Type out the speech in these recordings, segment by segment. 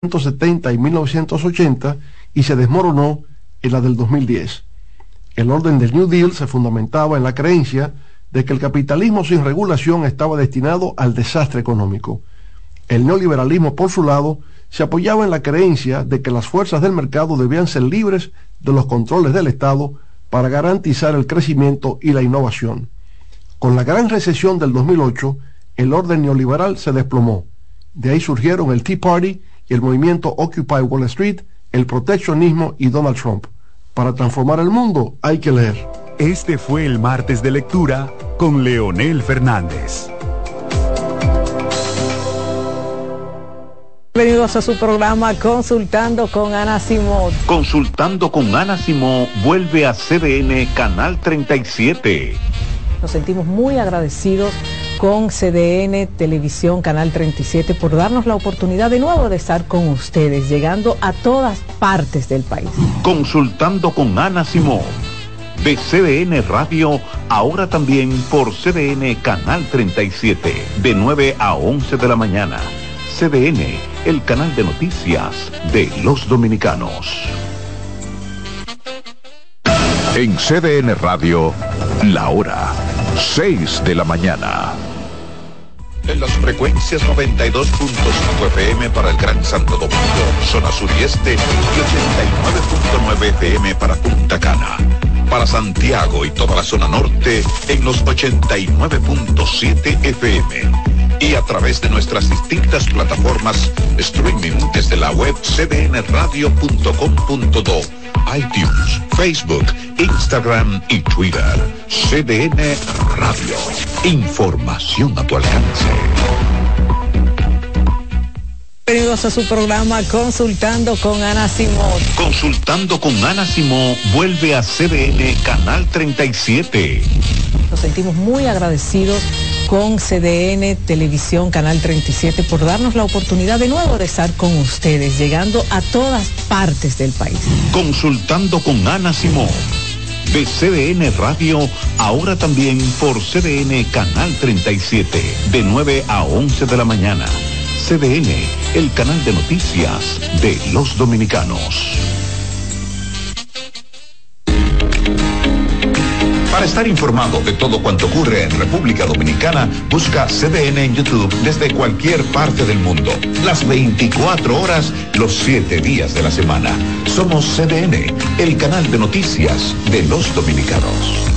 1970 y 1980 y se desmoronó en la del 2010. El orden del New Deal se fundamentaba en la creencia de que el capitalismo sin regulación estaba destinado al desastre económico. El neoliberalismo, por su lado, se apoyaba en la creencia de que las fuerzas del mercado debían ser libres de los controles del Estado para garantizar el crecimiento y la innovación. Con la gran recesión del 2008, el orden neoliberal se desplomó. De ahí surgieron el Tea Party el movimiento Occupy Wall Street, el proteccionismo y Donald Trump. Para transformar el mundo hay que leer. Este fue el martes de lectura con Leonel Fernández. Bienvenidos a su programa Consultando con Ana Simón. Consultando con Ana Simón vuelve a CDN Canal 37. Nos sentimos muy agradecidos con CDN Televisión Canal 37 por darnos la oportunidad de nuevo de estar con ustedes, llegando a todas partes del país. Consultando con Ana Simón. De CDN Radio, ahora también por CDN Canal 37, de 9 a 11 de la mañana. CDN, el canal de noticias de los dominicanos. En CDN Radio, la hora 6 de la mañana. En las frecuencias 92.5 FM para el Gran Santo Domingo, zona sur y este, y 89.9 FM para Punta Cana. Para Santiago y toda la zona norte en los 89.7 FM y a través de nuestras distintas plataformas streaming desde la web cdnradio.com.do, iTunes, Facebook, Instagram y Twitter. CDN Radio. Información a tu alcance. Bienvenidos a su programa Consultando con Ana Simón. Consultando con Ana Simón vuelve a CDN Canal 37. Nos sentimos muy agradecidos con CDN Televisión Canal 37 por darnos la oportunidad de nuevo de estar con ustedes, llegando a todas partes del país. Consultando con Ana Simón. De CDN Radio, ahora también por CDN Canal 37, de 9 a 11 de la mañana. CDN, el canal de noticias de los dominicanos. Para estar informado de todo cuanto ocurre en República Dominicana, busca CDN en YouTube desde cualquier parte del mundo. Las 24 horas, los 7 días de la semana. Somos CDN, el canal de noticias de los dominicanos.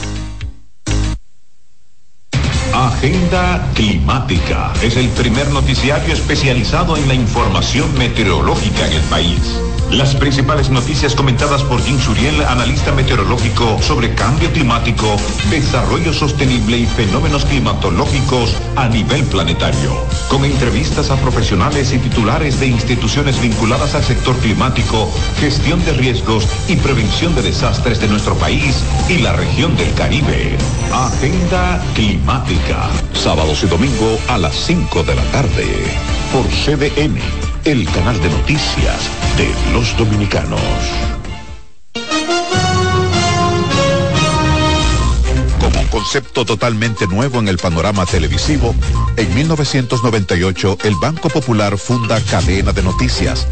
Agenda Climática es el primer noticiario especializado en la información meteorológica en el país. Las principales noticias comentadas por Jim Suriel, analista meteorológico sobre cambio climático, desarrollo sostenible y fenómenos climatológicos a nivel planetario. Con entrevistas a profesionales y titulares de instituciones vinculadas al sector climático, gestión de riesgos y prevención de desastres de nuestro país y la región del Caribe. Agenda Climática. Sábados y domingo a las 5 de la tarde. Por CDN, el canal de noticias de los dominicanos. Como un concepto totalmente nuevo en el panorama televisivo, en 1998 el Banco Popular funda Cadena de Noticias,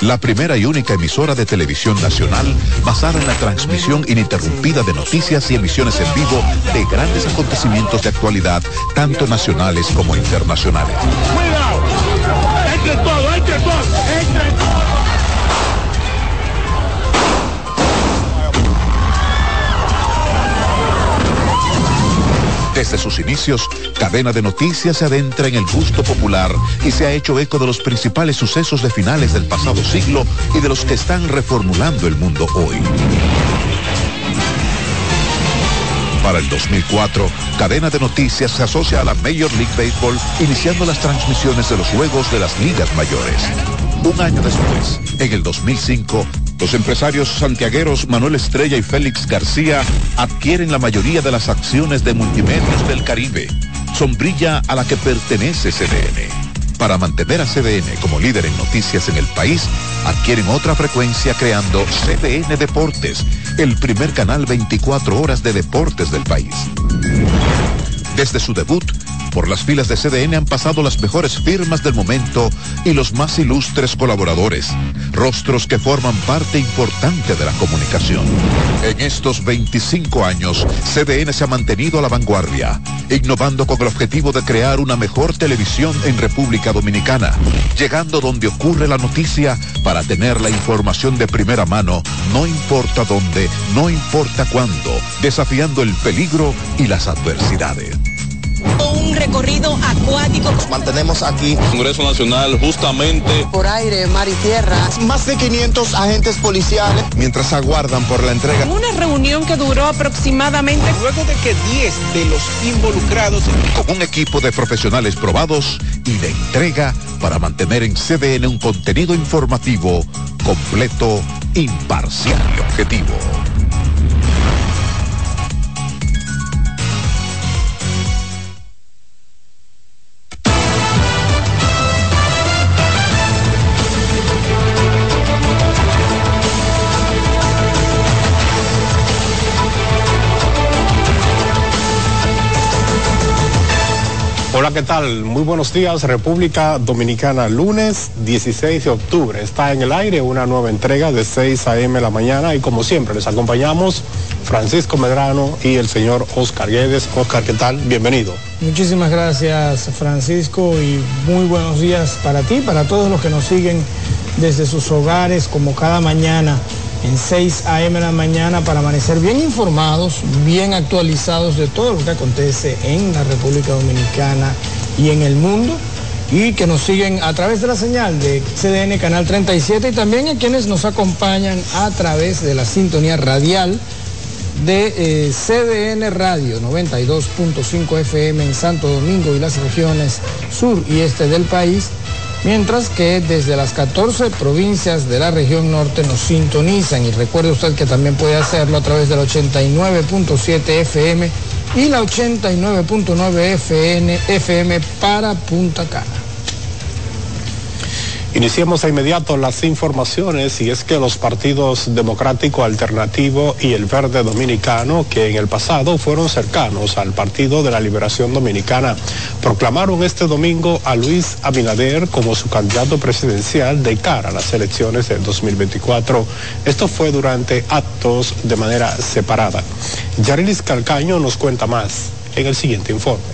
la primera y única emisora de televisión nacional basada en la transmisión ininterrumpida de noticias y emisiones en vivo de grandes acontecimientos de actualidad, tanto nacionales como internacionales. Entre Desde sus inicios, Cadena de Noticias se adentra en el gusto popular y se ha hecho eco de los principales sucesos de finales del pasado siglo y de los que están reformulando el mundo hoy. Para el 2004, Cadena de Noticias se asocia a la Major League Baseball, iniciando las transmisiones de los juegos de las ligas mayores. Un año después, en el 2005, los empresarios santiagueros Manuel Estrella y Félix García adquieren la mayoría de las acciones de Multimedios del Caribe, sombrilla a la que pertenece CDN. Para mantener a CDN como líder en noticias en el país, adquieren otra frecuencia creando CDN Deportes, el primer canal 24 horas de deportes del país. Desde su debut, Por las filas de CDN han pasado las mejores firmas del momento y los más ilustres colaboradores, rostros que forman parte importante de la comunicación. En estos 25 años, CDN se ha mantenido a la vanguardia, innovando con el objetivo de crear una mejor televisión en República Dominicana, llegando donde ocurre la noticia para tener la información de primera mano, no importa dónde, no importa cuándo, desafiando el peligro y las adversidades un recorrido acuático. Nos mantenemos aquí. Congreso Nacional justamente. Por aire, mar y tierra. Más de 500 agentes policiales. Mientras aguardan por la entrega. Una reunión que duró aproximadamente. Luego de que 10 de los involucrados. Con un equipo de profesionales probados y de entrega para mantener en CDN un contenido informativo completo, imparcial y objetivo. Hola, ¿qué tal? Muy buenos días, República Dominicana. Lunes 16 de octubre está en el aire una nueva entrega de 6 a.m. la mañana y como siempre les acompañamos Francisco Medrano y el señor Oscar Guedes. Oscar, ¿qué tal? Bienvenido. Muchísimas gracias, Francisco, y muy buenos días para ti, para todos los que nos siguen desde sus hogares como cada mañana en 6 a.m. de la mañana para amanecer bien informados, bien actualizados de todo lo que acontece en la República Dominicana y en el mundo y que nos siguen a través de la señal de CDN Canal 37 y también a quienes nos acompañan a través de la sintonía radial de eh, CDN Radio 92.5 FM en Santo Domingo y las regiones sur y este del país mientras que desde las 14 provincias de la región norte nos sintonizan y recuerde usted que también puede hacerlo a través del 89.7 FM y la 89.9 FM, para Punta Cana. Iniciemos de inmediato las informaciones y es que los partidos Democrático Alternativo y el Verde Dominicano, que en el pasado fueron cercanos al Partido de la Liberación Dominicana, proclamaron este domingo a Luis Abinader como su candidato presidencial de cara a las elecciones del 2024. Esto fue durante actos de manera separada. Yarilis Calcaño nos cuenta más en el siguiente informe.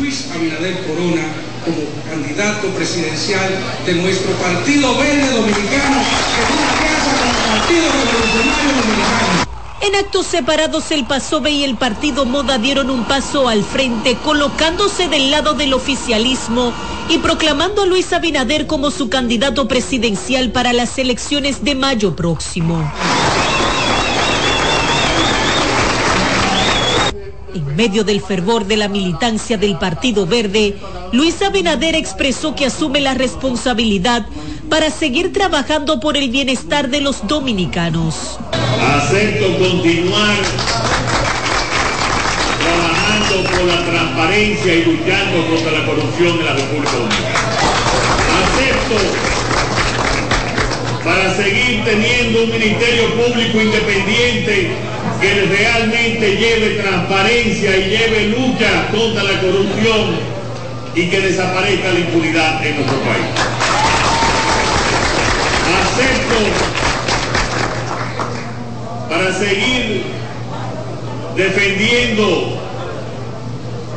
Luis Abinader Corona como candidato presidencial de nuestro Partido Verde Dominicano, que alianza con Partido Revolucionario Dominicano. En actos separados, el PASOBE y el Partido Moda dieron un paso al frente, colocándose del lado del oficialismo y proclamando a Luis Abinader como su candidato presidencial para las elecciones de mayo próximo. En medio del fervor de la militancia del Partido Verde, Luis Abinader expresó que asume la responsabilidad para seguir trabajando por el bienestar de los dominicanos. Acepto continuar trabajando por la transparencia y luchando contra la corrupción de la República Dominicana. Acepto para seguir teniendo un ministerio público independiente que realmente lleve transparencia y lleve lucha contra la corrupción y que desaparezca la impunidad en nuestro país. Acepto para seguir defendiendo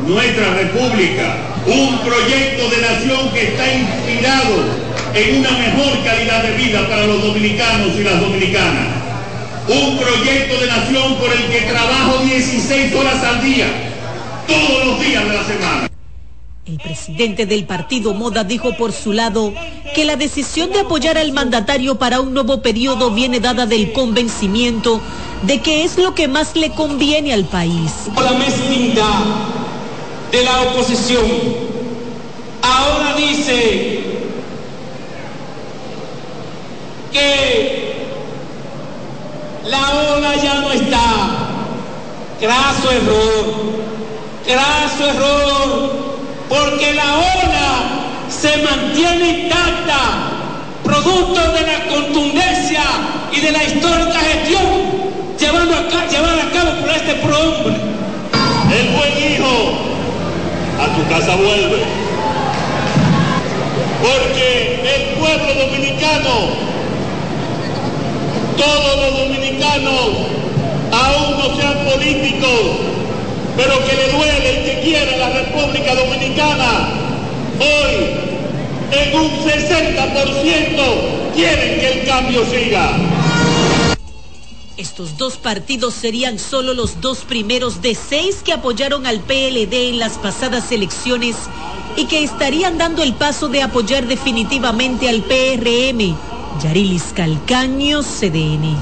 nuestra república, un proyecto de nación que está inspirado en una mejor calidad de vida para los dominicanos y las dominicanas un proyecto de nación por el que trabajo 16 horas al día, todos los días de la semana. El presidente del partido Moda dijo por su lado que la decisión de apoyar al mandatario para un nuevo periodo viene dada del convencimiento de que es lo que más le conviene al país. La mezquindad de la oposición ahora dice que la ola ya no está. Graso error, graso error, porque la ola se mantiene intacta, producto de la contundencia y de la histórica gestión llevada a cabo por este prohombre. El buen hijo a tu casa vuelve. Porque el pueblo dominicano, todos los dominicanos, aún no sean políticos, pero que le duele y que quiere la República Dominicana, hoy en un 60% quieren que el cambio siga. Estos dos partidos serían solo los dos primeros de seis que apoyaron al PLD en las pasadas elecciones y que estarían dando el paso de apoyar definitivamente al PRM. Yarilis Calcaño, CDN.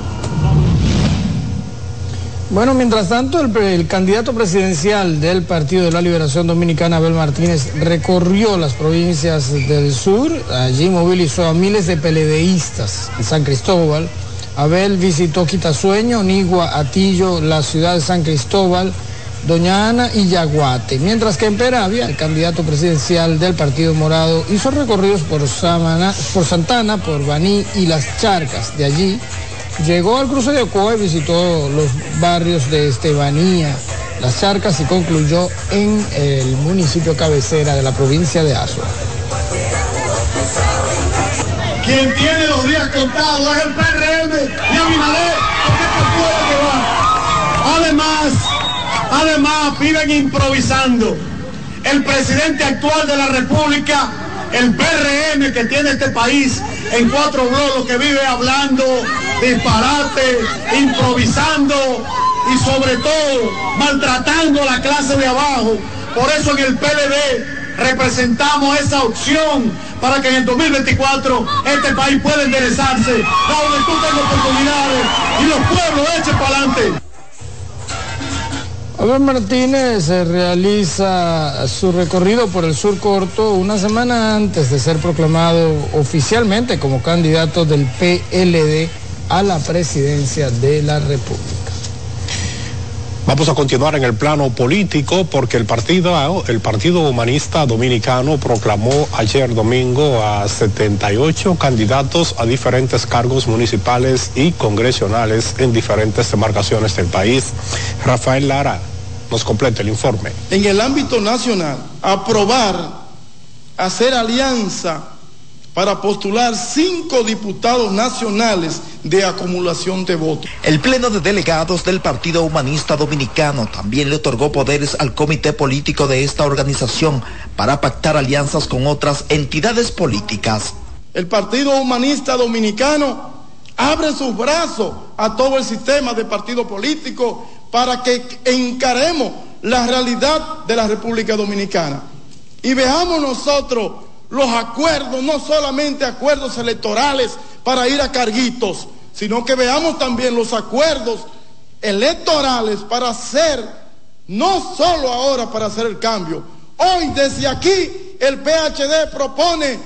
Bueno, mientras tanto, el, candidato presidencial del Partido de la Liberación Dominicana, Abel Martínez, recorrió las provincias del sur. Allí movilizó a miles de peledeístas en San Cristóbal. Abel visitó Quitasueño, Nigua, Atillo, la ciudad de San Cristóbal, Doña Ana y Yaguate. Mientras que en Peravia, el candidato presidencial del Partido Morado hizo recorridos por, Samana, por Santana, por Baní y las Charcas. De allí llegó al cruce de Ocoa y visitó los barrios de Estebanía, las Charcas y concluyó en el municipio cabecera de la provincia de Azua. Quien tiene los días contados es el PRM y Abinader, porque se puede llevar. Además, además viven improvisando. El presidente actual de la República, el PRM que tiene este país en cuatro bloques, que vive hablando disparate, improvisando y sobre todo maltratando a la clase de abajo. Por eso en el PLD representamos esa opción para que en el 2024 este país pueda enderezarse, la juventud tenga oportunidades y los pueblos echen para adelante. Abel Martínez realiza su recorrido por el sur corto una semana antes de ser proclamado oficialmente como candidato del PLD a la presidencia de la República. Vamos a continuar en el plano político porque el partido, el partido Humanista Dominicano proclamó ayer domingo a 78 candidatos a diferentes cargos municipales y congresionales en diferentes demarcaciones del país. Rafael Lara nos completa el informe. En el ámbito nacional, aprobar, hacer alianza para postular cinco diputados nacionales de acumulación de votos. El Pleno de Delegados del Partido Humanista Dominicano también le otorgó poderes al comité político de esta organización para pactar alianzas con otras entidades políticas. El Partido Humanista Dominicano abre sus brazos a todo el sistema de partido político para que encaremos la realidad de la República Dominicana y veamos nosotros los acuerdos, no solamente acuerdos electorales para ir a carguitos, sino que veamos también los acuerdos electorales para hacer, no solo ahora para hacer el cambio. Hoy desde aquí el PHD propone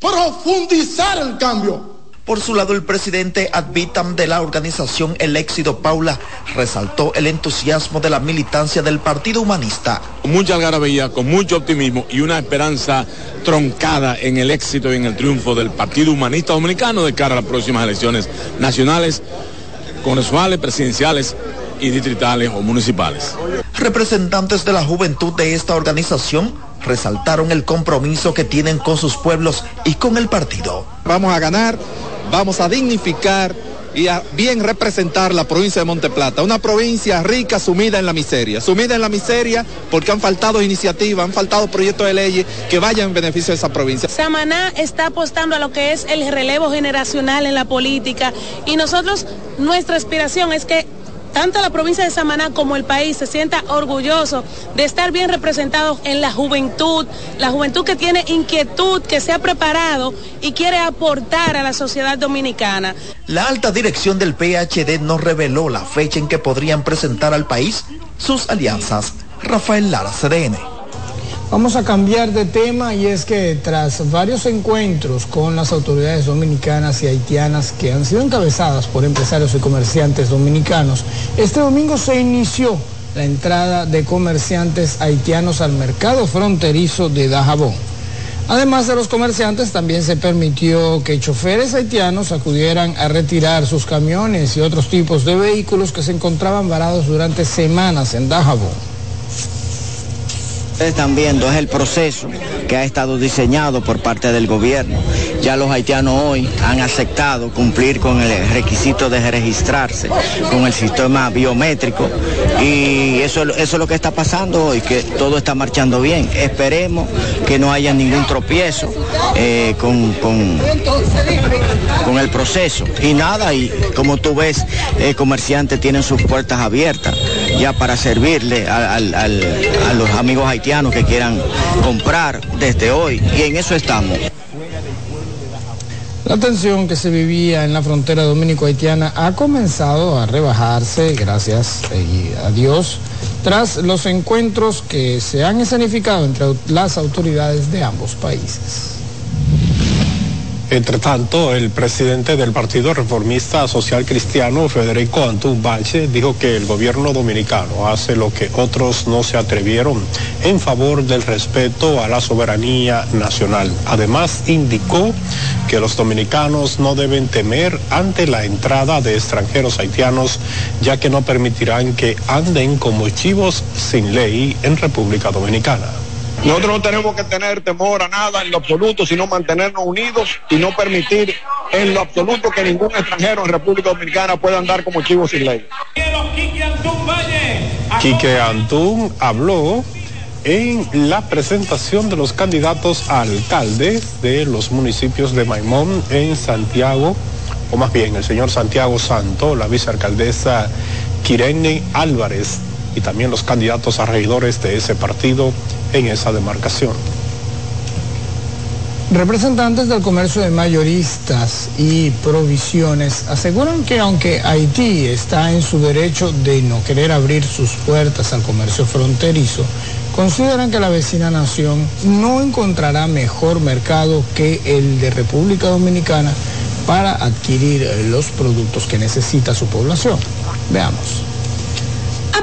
profundizar el cambio. Por su lado, el presidente ad vitam de la organización El Éxito Paula resaltó el entusiasmo de la militancia del Partido Humanista. Con mucha algarabía, con mucho optimismo y una esperanza troncada en el éxito y en el triunfo del Partido Humanista Dominicano de cara a las próximas elecciones nacionales, congresuales, presidenciales y distritales o municipales. Representantes de la juventud de esta organización resaltaron el compromiso que tienen con sus pueblos y con el partido. Vamos a ganar vamos a dignificar y a bien representar la provincia de Monteplata, una provincia rica sumida en la miseria, sumida en la miseria porque han faltado iniciativas, han faltado proyectos de leyes que vayan en beneficio de esa provincia. Samaná está apostando a lo que es el relevo generacional en la política y nosotros, nuestra aspiración es que tanto la provincia de Samaná como el país se sienta orgulloso de estar bien representados en la juventud, la juventud que tiene inquietud, que se ha preparado y quiere aportar a la sociedad dominicana. La alta dirección del PHD no reveló la fecha en que podrían presentar al país sus alianzas. Rafael Lara, CDN. Vamos a cambiar de tema y es que tras varios encuentros con las autoridades dominicanas y haitianas que han sido encabezadas por empresarios y comerciantes dominicanos, este domingo se inició la entrada de comerciantes haitianos al mercado fronterizo de Dajabón. Además de los comerciantes, también se permitió que choferes haitianos acudieran a retirar sus camiones y otros tipos de vehículos que se encontraban varados durante semanas en Dajabón. Ustedes están viendo, es el proceso que ha estado diseñado por parte del gobierno. Ya los haitianos hoy han aceptado cumplir con el requisito de registrarse con el sistema biométrico y eso, eso es lo que está pasando hoy, que todo está marchando bien. Esperemos que no haya ningún tropiezo eh, con, con, con, el proceso. Y nada, y como tú ves, eh, comerciantes tienen sus puertas abiertas ya para servirle a, a los amigos haitianos que quieran comprar desde hoy. Y en eso estamos. La tensión que se vivía en la frontera dominico-haitiana ha comenzado a rebajarse, gracias a Dios, tras los encuentros que se han escenificado entre las autoridades de ambos países. Entre tanto, el presidente del Partido Reformista Social Cristiano, Federico Antún dijo que el gobierno dominicano hace lo que otros no se atrevieron en favor del respeto a la soberanía nacional. Además, indicó que los dominicanos no deben temer ante la entrada de extranjeros haitianos, ya que no permitirán que anden como chivos sin ley en República Dominicana. Nosotros no tenemos que tener temor a nada en lo absoluto, sino mantenernos unidos y no permitir en lo absoluto que ningún extranjero en República Dominicana pueda andar como chivo sin ley. Quique Antún habló en la presentación de los candidatos a alcaldes de los municipios de Maimón en Santiago, o más bien el señor Santiago Santo, la vicealcaldesa Kirene Álvarez y también los candidatos a regidores de ese partido en esa demarcación. Representantes del comercio de mayoristas y provisiones aseguran que aunque Haití está en su derecho de no querer abrir sus puertas al comercio fronterizo, consideran que la vecina nación no encontrará mejor mercado que el de República Dominicana para adquirir los productos que necesita su población. Veamos.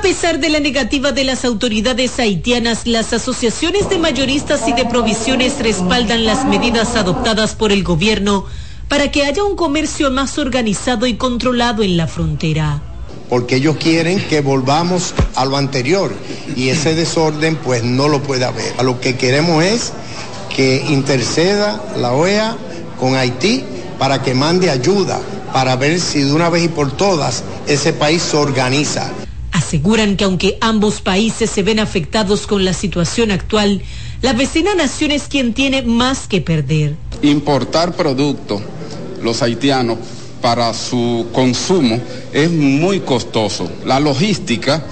A pesar de la negativa de las autoridades haitianas, las asociaciones de mayoristas y de provisiones respaldan las medidas adoptadas por el gobierno para que haya un comercio más organizado y controlado en la frontera. Porque ellos quieren que volvamos a lo anterior y ese desorden pues no lo puede haber. A lo que queremos es que interceda la OEA con Haití para que mande ayuda, para ver si de una vez y por todas ese país se organiza. Aseguran que aunque ambos países se ven afectados con la situación actual, la vecina nación es quien tiene más que perder. Importar productos, los haitianos, para su consumo es muy costoso. La logística,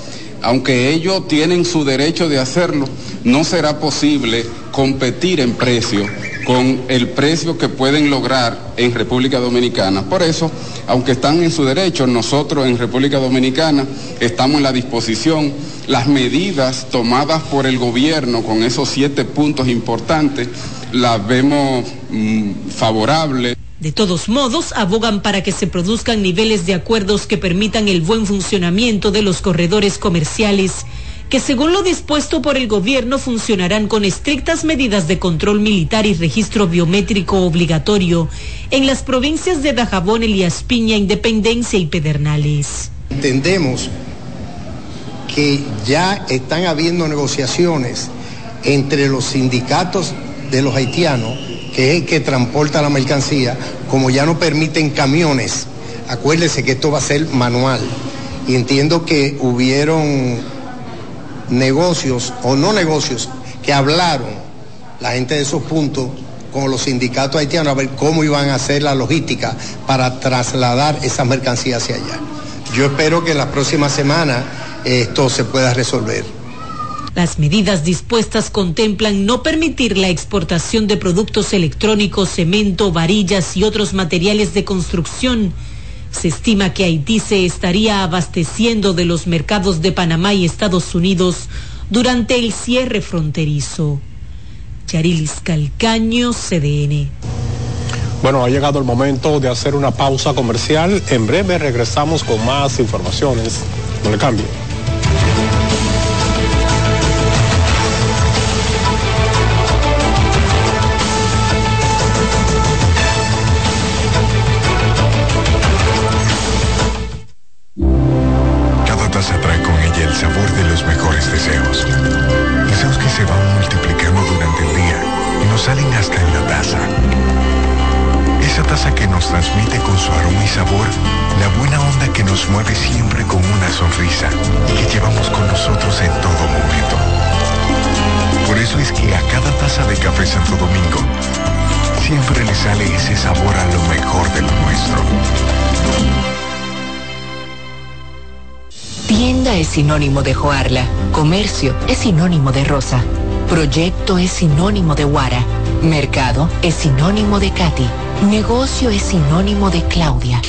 aunque ellos tienen su derecho de hacerlo, no será posible competir en precio con el precio que pueden lograr en República Dominicana. Por eso, aunque están en su derecho, nosotros en República Dominicana estamos en la disposición, las medidas tomadas por el gobierno con esos siete puntos importantes, las vemos mm, favorables. De todos modos, abogan para que se produzcan niveles de acuerdos que permitan el buen funcionamiento de los corredores comerciales que según lo dispuesto por el gobierno funcionarán con estrictas medidas de control militar y registro biométrico obligatorio en las provincias de Dajabón, Elías Piña, Independencia y Pedernales. Entendemos que ya están habiendo negociaciones entre los sindicatos de los haitianos, que es el que transporta la mercancía, como ya no permiten camiones. Acuérdese que esto va a ser manual. Y entiendo que hubieron negocios o no negocios que hablaron la gente de esos puntos con los sindicatos haitianos a ver cómo iban a hacer la logística para trasladar esas mercancías hacia allá. Yo espero que en la próxima semana esto se pueda resolver. Las medidas dispuestas contemplan no permitir la exportación de productos electrónicos, cemento, varillas y otros materiales de construcción se estima que Haití se estaría abasteciendo de los mercados de Panamá y Estados Unidos durante el cierre fronterizo. Charilis Calcaño, CDN. Bueno, ha llegado el momento de hacer una pausa comercial. En breve regresamos con más informaciones. No le cambie. Nos mueve siempre con una sonrisa y que llevamos con nosotros en todo momento. Por eso es que a cada taza de café Santo Domingo siempre le sale ese sabor a lo mejor de lo nuestro. Tienda es sinónimo de Joarla, comercio es sinónimo de Rosa, proyecto es sinónimo de Guara, mercado es sinónimo de Katy, negocio es sinónimo de Claudia.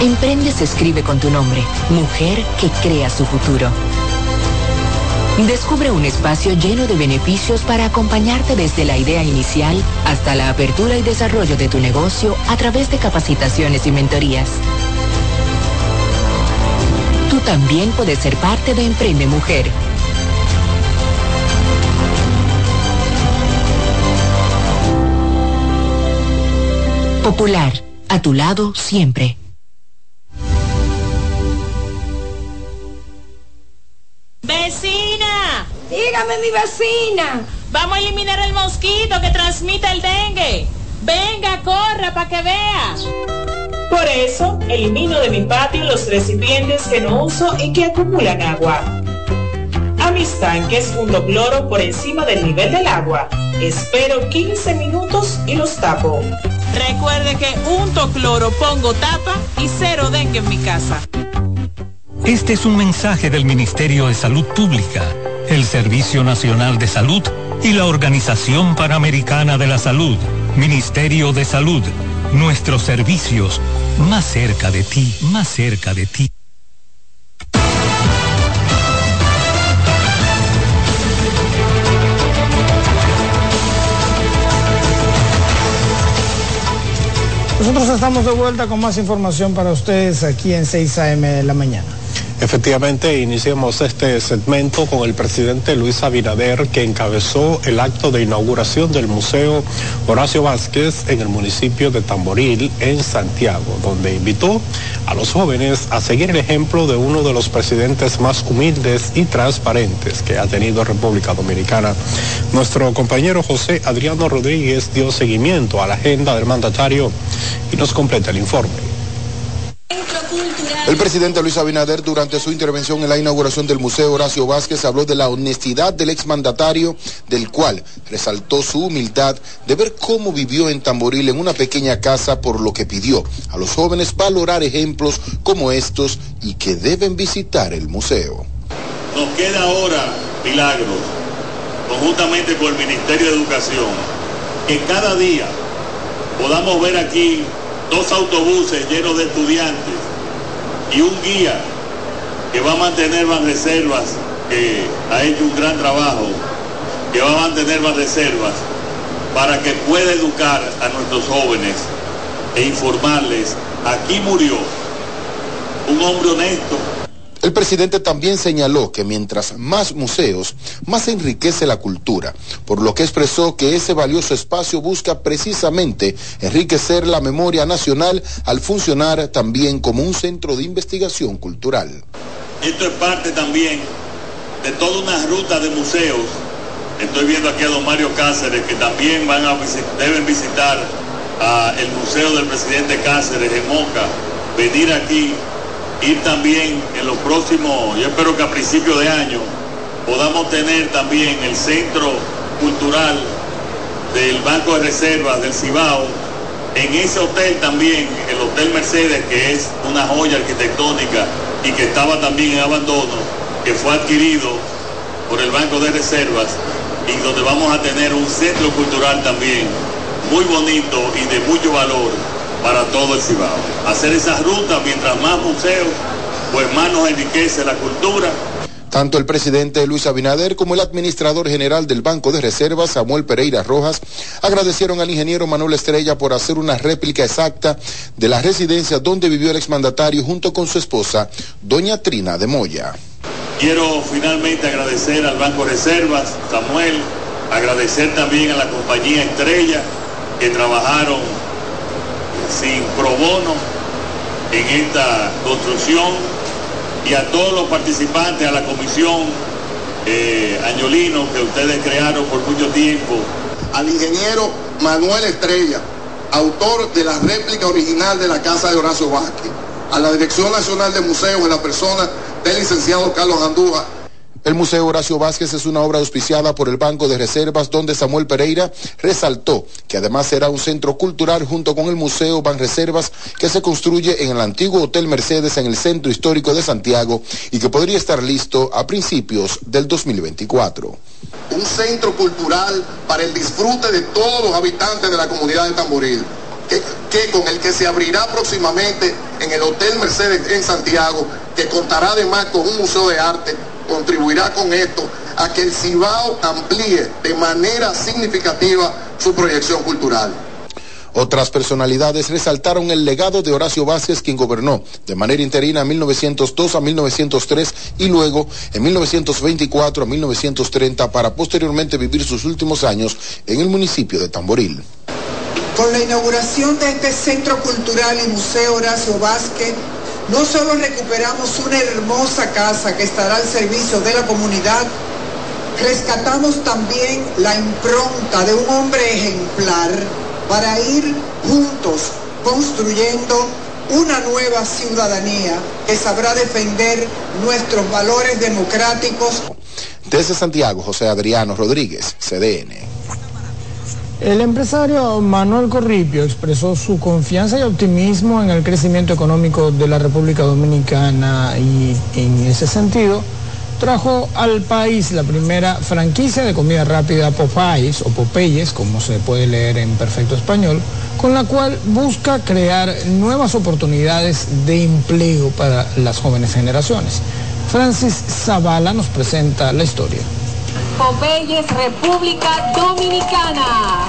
Emprende se escribe con tu nombre, mujer que crea su futuro. Descubre un espacio lleno de beneficios para acompañarte desde la idea inicial hasta la apertura y desarrollo de tu negocio a través de capacitaciones y mentorías. Tú también puedes ser parte de Emprende Mujer. Popular, a tu lado siempre. Dígame mi vecina. Vamos a eliminar el mosquito que transmite el dengue. Venga, corra para que vea. Por eso, elimino de mi patio los recipientes que no uso y que acumulan agua. A mis tanques hundo cloro por encima del nivel del agua. Espero 15 minutos y los tapo. Recuerde que unto cloro, pongo tapa y cero dengue en mi casa. Este es un mensaje del Ministerio de Salud Pública, el Servicio Nacional de Salud y la Organización Panamericana de la Salud. Ministerio de Salud. Nuestros servicios más cerca de ti, más cerca de ti. Nosotros estamos de vuelta con más información para ustedes aquí en 6 a.m. de la mañana. Efectivamente, iniciamos este segmento con el presidente Luis Abinader, que encabezó el acto de inauguración del Museo Horacio Vázquez en el municipio de Tamboril, en Santiago, donde invitó a los jóvenes a seguir el ejemplo de uno de los presidentes más humildes y transparentes que ha tenido República Dominicana. Nuestro compañero José Adriano Rodríguez dio seguimiento a la agenda del mandatario y nos completa el informe. El presidente Luis Abinader, durante su intervención en la inauguración del Museo Horacio Vázquez, habló de la honestidad del exmandatario, del cual resaltó su humildad de ver cómo vivió en Tamboril en una pequeña casa, por lo que pidió a los jóvenes valorar ejemplos como estos y que deben visitar el museo. Nos queda ahora, Milagros, conjuntamente con el Ministerio de Educación, que cada día podamos ver aquí dos autobuses llenos de estudiantes y un guía que va a mantener más reservas, que ha hecho un gran trabajo, que va a mantener más reservas para que pueda educar a nuestros jóvenes e informarles, aquí murió un hombre honesto, el presidente también señaló que mientras más museos, más se enriquece la cultura, por lo que expresó que ese valioso espacio busca precisamente enriquecer la memoria nacional al funcionar también como un centro de investigación cultural. Esto es parte también de toda una ruta de museos. Estoy viendo aquí a don Mario Cáceres que también van a deben visitar el Museo del Presidente Cáceres en Moca, venir aquí ir también en los próximos, yo espero que a principios de año podamos tener también el centro cultural del Banco de Reservas del Cibao, en ese hotel también, el Hotel Mercedes, que es una joya arquitectónica y que estaba también en abandono, que fue adquirido por el Banco de Reservas y donde vamos a tener un centro cultural también muy bonito y de mucho valor para todo el Cibao. Hacer esas rutas, mientras más museos, pues más nos enriquece la cultura. Tanto el presidente Luis Abinader como el administrador general del Banco de Reservas, Samuel Pereira Rojas, agradecieron al ingeniero Manuel Estrella por hacer una réplica exacta de la residencia donde vivió el exmandatario junto con su esposa, doña Trina de Moya. Quiero finalmente agradecer al Banco de Reservas, Samuel, agradecer también a la compañía Estrella que trabajaron sin pro bono en esta construcción y a todos los participantes, a la comisión eh, Añolino que ustedes crearon por mucho tiempo. Al ingeniero Manuel Estrella, autor de la réplica original de la casa de Horacio Vázquez, a la Dirección Nacional de Museos en la persona del licenciado Carlos Andújar, el Museo Horacio Vázquez es una obra auspiciada por el Banco de Reservas donde Samuel Pereira resaltó que además será un centro cultural junto con el Museo Banreservas que se construye en el antiguo Hotel Mercedes en el Centro Histórico de Santiago y que podría estar listo a principios del 2024. Un centro cultural para el disfrute de todos los habitantes de la comunidad de Tamboril. Que, con el que se abrirá próximamente en el Hotel Mercedes en Santiago, que contará además con un museo de arte contribuirá con esto a que el Cibao amplíe de manera significativa su proyección cultural. Otras personalidades resaltaron el legado de Horacio Vázquez, quien gobernó de manera interina en 1902 a 1903 y luego en 1924 a 1930 para posteriormente vivir sus últimos años en el municipio de Tamboril. Con la inauguración de este Centro Cultural y Museo Horacio Vázquez, no solo recuperamos una hermosa casa que estará al servicio de la comunidad, rescatamos también la impronta de un hombre ejemplar para ir juntos construyendo una nueva ciudadanía que sabrá defender nuestros valores democráticos. Desde Santiago, José Adriano Rodríguez, CDN. El empresario Manuel Corripio expresó su confianza y optimismo en el crecimiento económico de la República Dominicana y en ese sentido trajo al país la primera franquicia de comida rápida Popeyes o Popeyes, como se puede leer en perfecto español, con la cual busca crear nuevas oportunidades de empleo para las jóvenes generaciones. Francis Zavala nos presenta la historia. Popeyes, República Dominicana.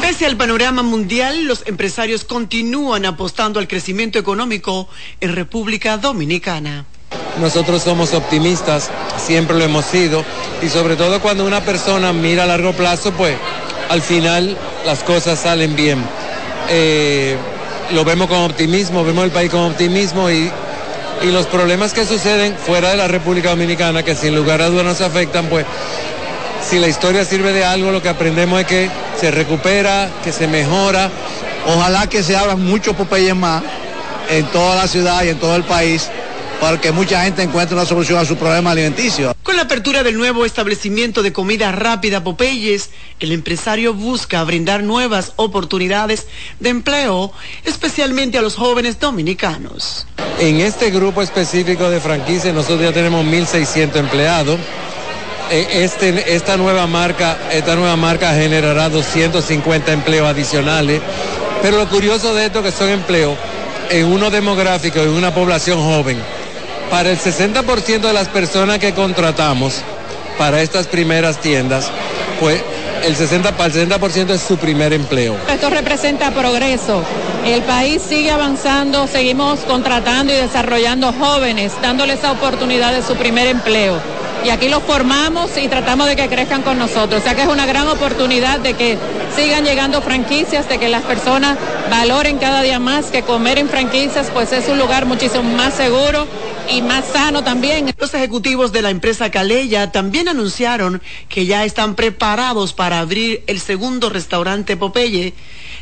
Pese al panorama mundial, los empresarios continúan apostando al crecimiento económico en República Dominicana. Nosotros somos optimistas, siempre lo hemos sido, y sobre todo cuando una persona mira a largo plazo, pues al final las cosas salen bien. Eh, lo vemos con optimismo, vemos el país con optimismo y y los problemas que suceden fuera de la República Dominicana, que sin lugar a dudas nos afectan, pues si la historia sirve de algo, lo que aprendemos es que se recupera, que se mejora. Ojalá que se abran muchos Popeyes más en toda la ciudad y en todo el país para que mucha gente encuentre una solución a su problema alimenticio. Con la apertura del nuevo establecimiento de comida rápida Popeyes, el empresario busca brindar nuevas oportunidades de empleo, especialmente a los jóvenes dominicanos. En este grupo específico de franquicia nosotros ya tenemos 1.600 empleados. E, este, esta, nueva marca, esta nueva marca generará 250 empleos adicionales. Pero lo curioso de esto es que son empleos en uno demográfico, en una población joven para el 60% de las personas que contratamos para estas primeras tiendas, pues el 60, para el 60% es su primer empleo. Esto representa progreso. El país sigue avanzando, seguimos contratando y desarrollando jóvenes, dándoles esa oportunidad de su primer empleo. Y aquí los formamos y tratamos de que crezcan con nosotros. O sea que es una gran oportunidad de que sigan llegando franquicias, de que las personas valoren cada día más que comer en franquicias, pues es un lugar muchísimo más seguro y más sano también. Los ejecutivos de la empresa Caleya también anunciaron que ya están preparados para abrir el segundo restaurante Popeye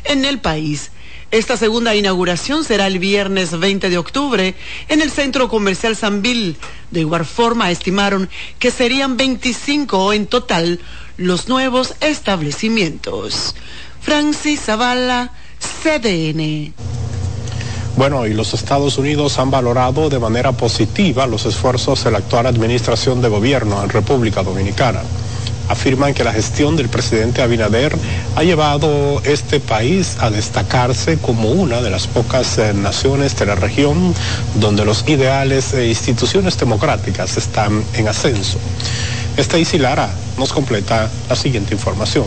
en el país. Esta segunda inauguración será el viernes 20 de octubre en el Centro Comercial Sanville. De igual forma, estimaron que serían 25 en total los nuevos establecimientos. Francis Zavala, CDN. Bueno, y los Estados Unidos han valorado de manera positiva los esfuerzos de la actual administración de gobierno en República Dominicana. Afirman que la gestión del presidente Abinader ha llevado este país a destacarse como una de las pocas eh, naciones de la región donde los ideales e instituciones democráticas están en ascenso. Esta Lara nos completa la siguiente información.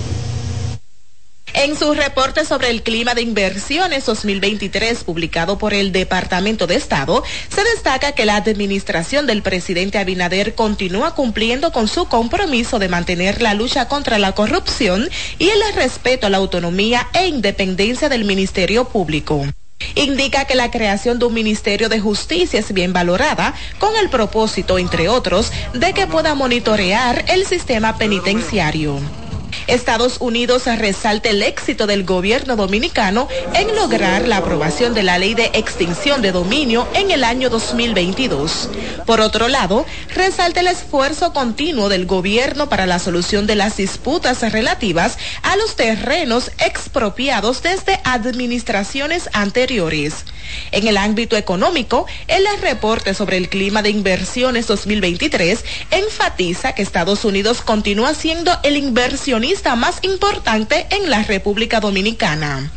En su reporte sobre el clima de inversiones 2023 publicado por el Departamento de Estado, se destaca que la administración del presidente Abinader continúa cumpliendo con su compromiso de mantener la lucha contra la corrupción y el respeto a la autonomía e independencia del Ministerio Público. Indica que la creación de un Ministerio de Justicia es bien valorada, con el propósito, entre otros, de que pueda monitorear el sistema penitenciario. Estados Unidos resalta el éxito del gobierno dominicano en lograr la aprobación de la ley de extinción de dominio en el año 2022. Por otro lado, resalta el esfuerzo continuo del gobierno para la solución de las disputas relativas a los terrenos expropiados desde administraciones anteriores. En el ámbito económico, el reporte sobre el clima de inversiones 2023 enfatiza que Estados Unidos continúa siendo el inversionista más importante en la República Dominicana.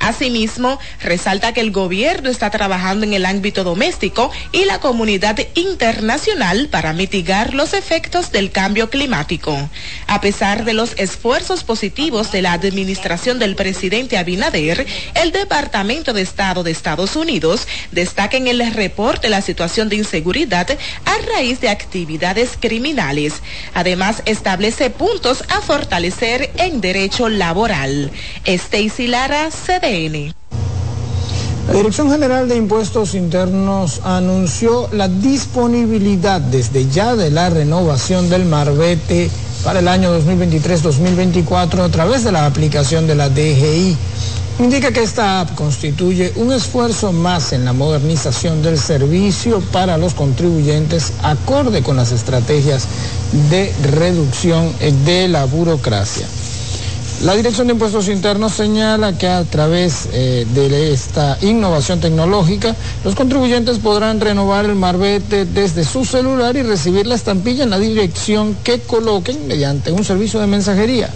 Asimismo, resalta que el gobierno está trabajando en el ámbito doméstico y la comunidad internacional para mitigar los efectos del cambio climático. A pesar de los esfuerzos positivos de la administración del presidente Abinader, el Departamento de Estado de Estados Unidos destaca en el reporte la situación de inseguridad a raíz de actividades criminales. Además, establece puntos a fortalecer en derecho laboral. Stacy Lara, CD la Dirección General de Impuestos Internos anunció la disponibilidad desde ya de la renovación del Marbete para el año 2023-2024 a través de la aplicación de la DGI. Indica que esta app constituye un esfuerzo más en la modernización del servicio para los contribuyentes acorde con las estrategias de reducción de la burocracia. La Dirección de Impuestos Internos señala que a través eh, de esta innovación tecnológica, los contribuyentes podrán renovar el marbete desde su celular y recibir la estampilla en la dirección que coloquen mediante un servicio de mensajería.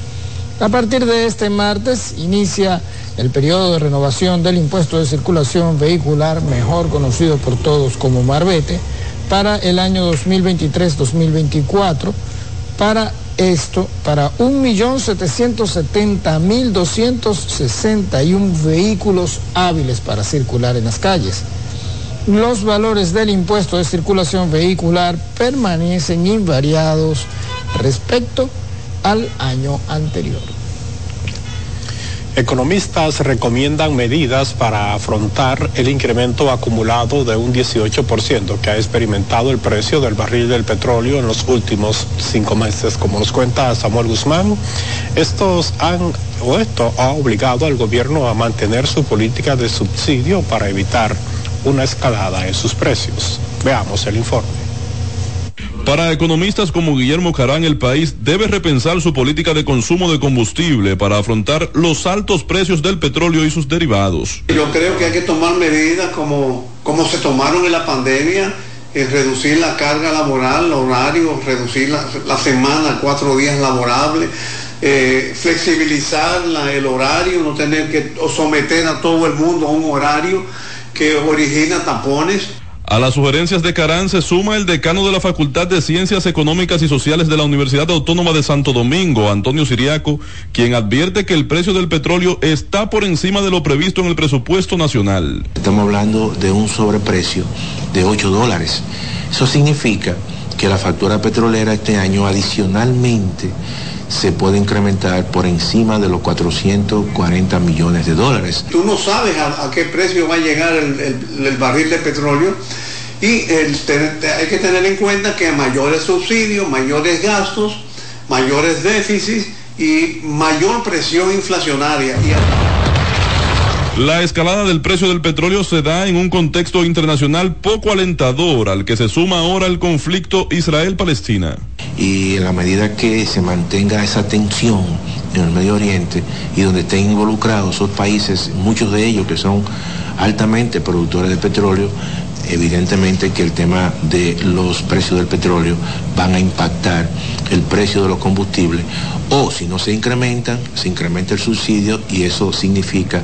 A partir de este martes inicia el periodo de renovación del impuesto de circulación vehicular, mejor conocido por todos como marbete, para el año 2023-2024 para esto para 1.770.261 vehículos hábiles para circular en las calles. Los valores del impuesto de circulación vehicular permanecen invariados respecto al año anterior. Economistas recomiendan medidas para afrontar el incremento acumulado de un 18% que ha experimentado el precio del barril del petróleo en los últimos cinco meses. Como nos cuenta Samuel Guzmán, estos han, esto ha obligado al gobierno a mantener su política de subsidio para evitar una escalada en sus precios. Veamos el informe. Para economistas como Guillermo Carán, el país debe repensar su política de consumo de combustible para afrontar los altos precios del petróleo y sus derivados. Yo creo que hay que tomar medidas como, como se tomaron en la pandemia, en reducir la carga laboral, el horario, reducir la, semana a cuatro días laborables. Eh, flexibilizar el horario, no tener que someter a todo el mundo a un horario que origina tapones. A las sugerencias de Carán se suma el decano de la Facultad de Ciencias Económicas y Sociales de la Universidad Autónoma de Santo Domingo, Antonio Siriaco, quien advierte que el precio del petróleo está por encima de lo previsto en el presupuesto nacional. Estamos hablando de un sobreprecio de 8 dólares. Eso significa que la factura petrolera este año adicionalmente se puede incrementar por encima de los 440 millones de dólares. Tú no sabes a, qué precio va a llegar el, barril de petróleo y hay que tener en cuenta que mayores subsidios, mayores gastos, mayores déficits y mayor presión inflacionaria. La escalada del precio del petróleo se da en un contexto internacional poco alentador al que se suma ahora el conflicto Israel-Palestina. Y en la medida que se mantenga esa tensión en el Medio Oriente y donde estén involucrados esos países, muchos de ellos que son altamente productores de petróleo, evidentemente que el tema de los precios del petróleo van a impactar el precio de los combustibles o si no se incrementan, se incrementa el subsidio y eso significa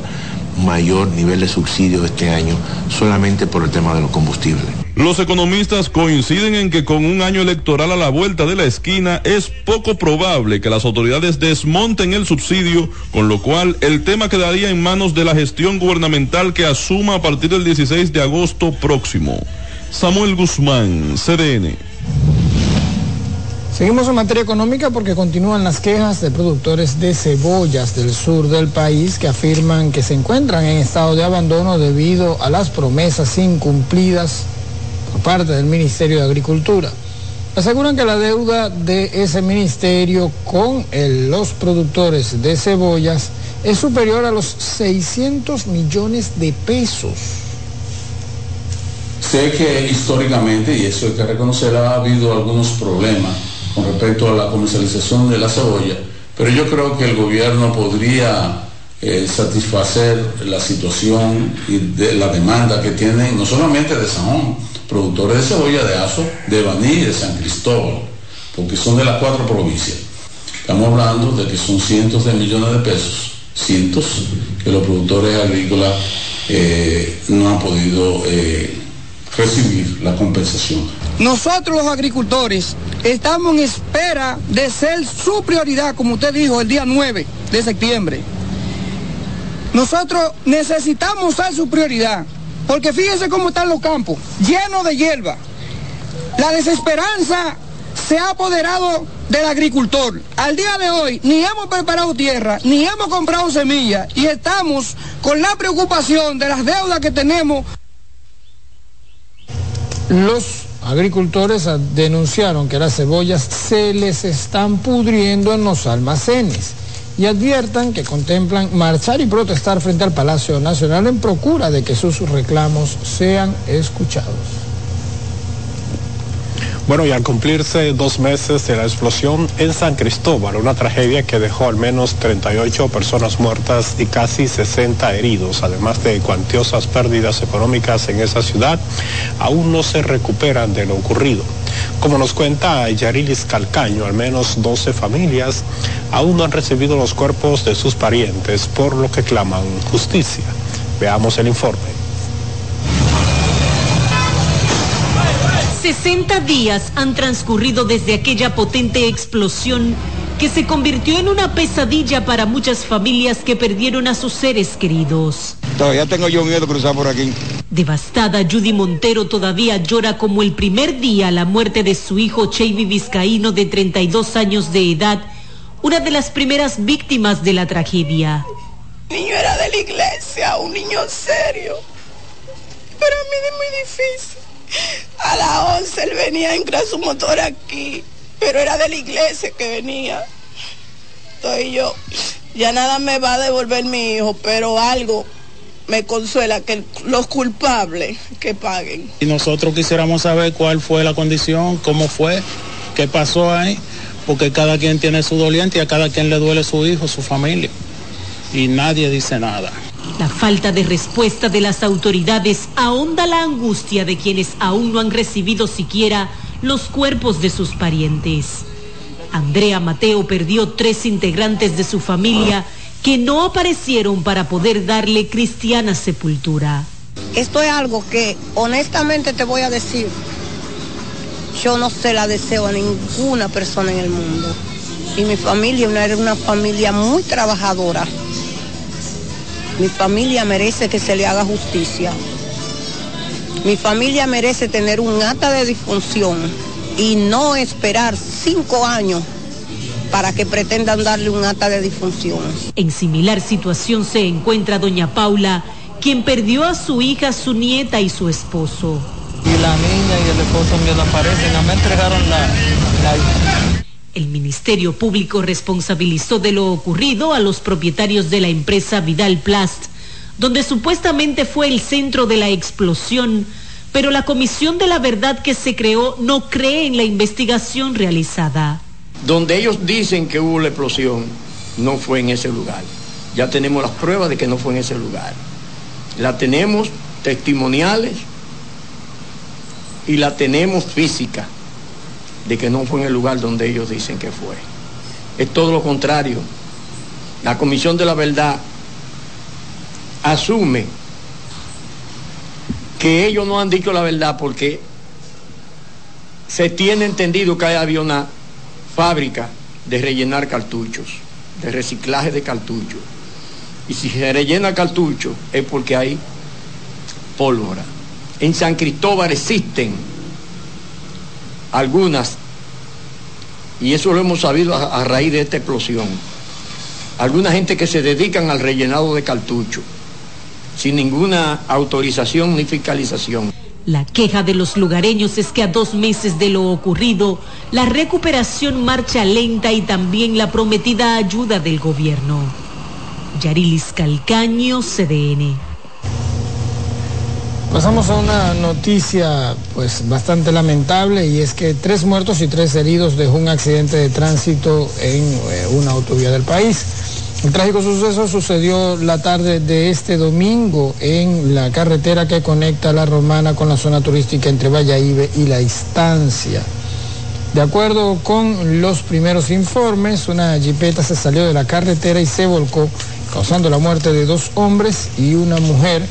mayor nivel de subsidio este año solamente por el tema de los combustibles. Los economistas coinciden en que con un año electoral a la vuelta de la esquina es poco probable que las autoridades desmonten el subsidio, con lo cual el tema quedaría en manos de la gestión gubernamental que asuma a partir del 16 de agosto próximo. Samuel Guzmán, CDN. Seguimos en materia económica porque continúan las quejas de productores de cebollas del sur del país que afirman que se encuentran en estado de abandono debido a las promesas incumplidas por parte del Ministerio de Agricultura. aseguran que la deuda de ese ministerio con los productores de cebollas es superior a los 600 millones de pesos. Sé que históricamente, y eso hay que reconocer, ha habido algunos problemas con respecto a la comercialización de la cebolla, pero yo creo que el gobierno podría eh, satisfacer la situación y de la demanda que tienen no solamente de San productores de cebolla de Azo, de Baní de San Cristóbal, porque son de las cuatro provincias. Estamos hablando de que son cientos de millones de pesos, cientos, que los productores agrícolas eh, no han podido eh, recibir la compensación. Nosotros los agricultores estamos en espera de ser su prioridad, como usted dijo, el día 9 de septiembre. Nosotros necesitamos ser su prioridad. Porque fíjense cómo están los campos, llenos de hierba. La desesperanza se ha apoderado del agricultor. Al día de hoy ni hemos preparado tierra, ni hemos comprado semillas y estamos con la preocupación de las deudas que tenemos. Los agricultores denunciaron que las cebollas se les están pudriendo en los almacenes y adviertan que contemplan marchar y protestar frente al Palacio Nacional en procura de que sus reclamos sean escuchados. Bueno, y al cumplirse dos meses de la explosión en San Cristóbal, una tragedia que dejó al menos 38 personas muertas y casi 60 heridos, además de cuantiosas pérdidas económicas en esa ciudad, aún no se recuperan de lo ocurrido. Como nos cuenta Yarilis Calcaño, al menos 12 familias aún no han recibido los cuerpos de sus parientes, por lo que claman justicia. Veamos el informe. 60 días han transcurrido desde aquella potente explosión que se convirtió en una pesadilla para muchas familias que perdieron a sus seres queridos. Todavía tengo yo miedo de cruzar por aquí. Devastada, Judy Montero todavía llora como el primer día la muerte de su hijo Chevy Vizcaíno de 32 años de edad, una de las primeras víctimas de la tragedia. niño era de la iglesia, un niño serio. Pero a mí es muy difícil. A las 11 él venía a entrar su motor aquí, pero era de la iglesia que venía. Entonces yo, ya nada me va a devolver mi hijo, pero algo me consuela que los culpables que paguen. Y nosotros quisiéramos saber cuál fue la condición, cómo fue, qué pasó ahí, porque cada quien tiene su doliente y a cada quien le duele su hijo, su familia. Y nadie dice nada. La falta de respuesta de las autoridades ahonda la angustia de quienes aún no han recibido siquiera los cuerpos de sus parientes. Andrea Mateo perdió tres integrantes de su familia que no aparecieron para poder darle cristiana sepultura. Esto es algo que honestamente te voy a decir, yo no se la deseo a ninguna persona en el mundo. Y mi familia era una familia muy trabajadora mi familia merece que se le haga justicia. Mi familia merece tener un acta de disfunción y no esperar cinco años para que pretendan darle un acta de disfunción. En similar situación se encuentra doña Paula, quien perdió a su hija, su nieta y su esposo. Y la niña y el esposo mío no aparecen, no me entregaron la, la el Ministerio Público responsabilizó de lo ocurrido a los propietarios de la empresa Vidal Plast, donde supuestamente fue el centro de la explosión, pero la Comisión de la Verdad que se creó no cree en la investigación realizada. Donde ellos dicen que hubo la explosión, no fue en ese lugar. Ya tenemos las pruebas de que no fue en ese lugar. La tenemos testimoniales y la tenemos física de que no fue en el lugar donde ellos dicen que fue. Es todo lo contrario. La Comisión de la Verdad asume que ellos no han dicho la verdad porque se tiene entendido que había una fábrica de rellenar cartuchos, de reciclaje de cartuchos. Y si se rellena cartucho es porque hay pólvora. En San Cristóbal existen algunas, y eso lo hemos sabido a, raíz de esta explosión, alguna gente que se dedican al rellenado de cartucho, sin ninguna autorización ni fiscalización. La queja de los lugareños es que a dos meses de lo ocurrido, la recuperación marcha lenta y también la prometida ayuda del gobierno. Yarilis Calcaño, CDN. Pasamos a una noticia pues bastante lamentable y es que tres muertos y tres heridos dejó un accidente de tránsito en eh, una autovía del país. El trágico suceso sucedió la tarde de este domingo en la carretera que conecta la Romana con la zona turística entre Valladolid y La Estancia. De acuerdo con los primeros informes, una jipeta se salió de la carretera y se volcó, causando la muerte de dos hombres y una mujer,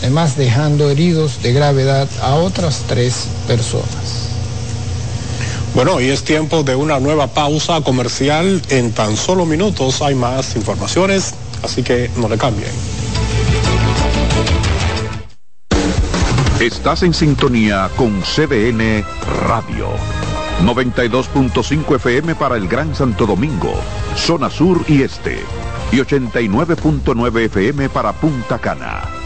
además dejando heridos de gravedad a otras tres personas. Bueno, y es tiempo de una nueva pausa comercial. En tan solo minutos hay más informaciones, así que no le cambien. Estás en sintonía con CDN Radio. 92.5 FM para el Gran Santo Domingo, zona sur y este. Y 89.9 FM para Punta Cana.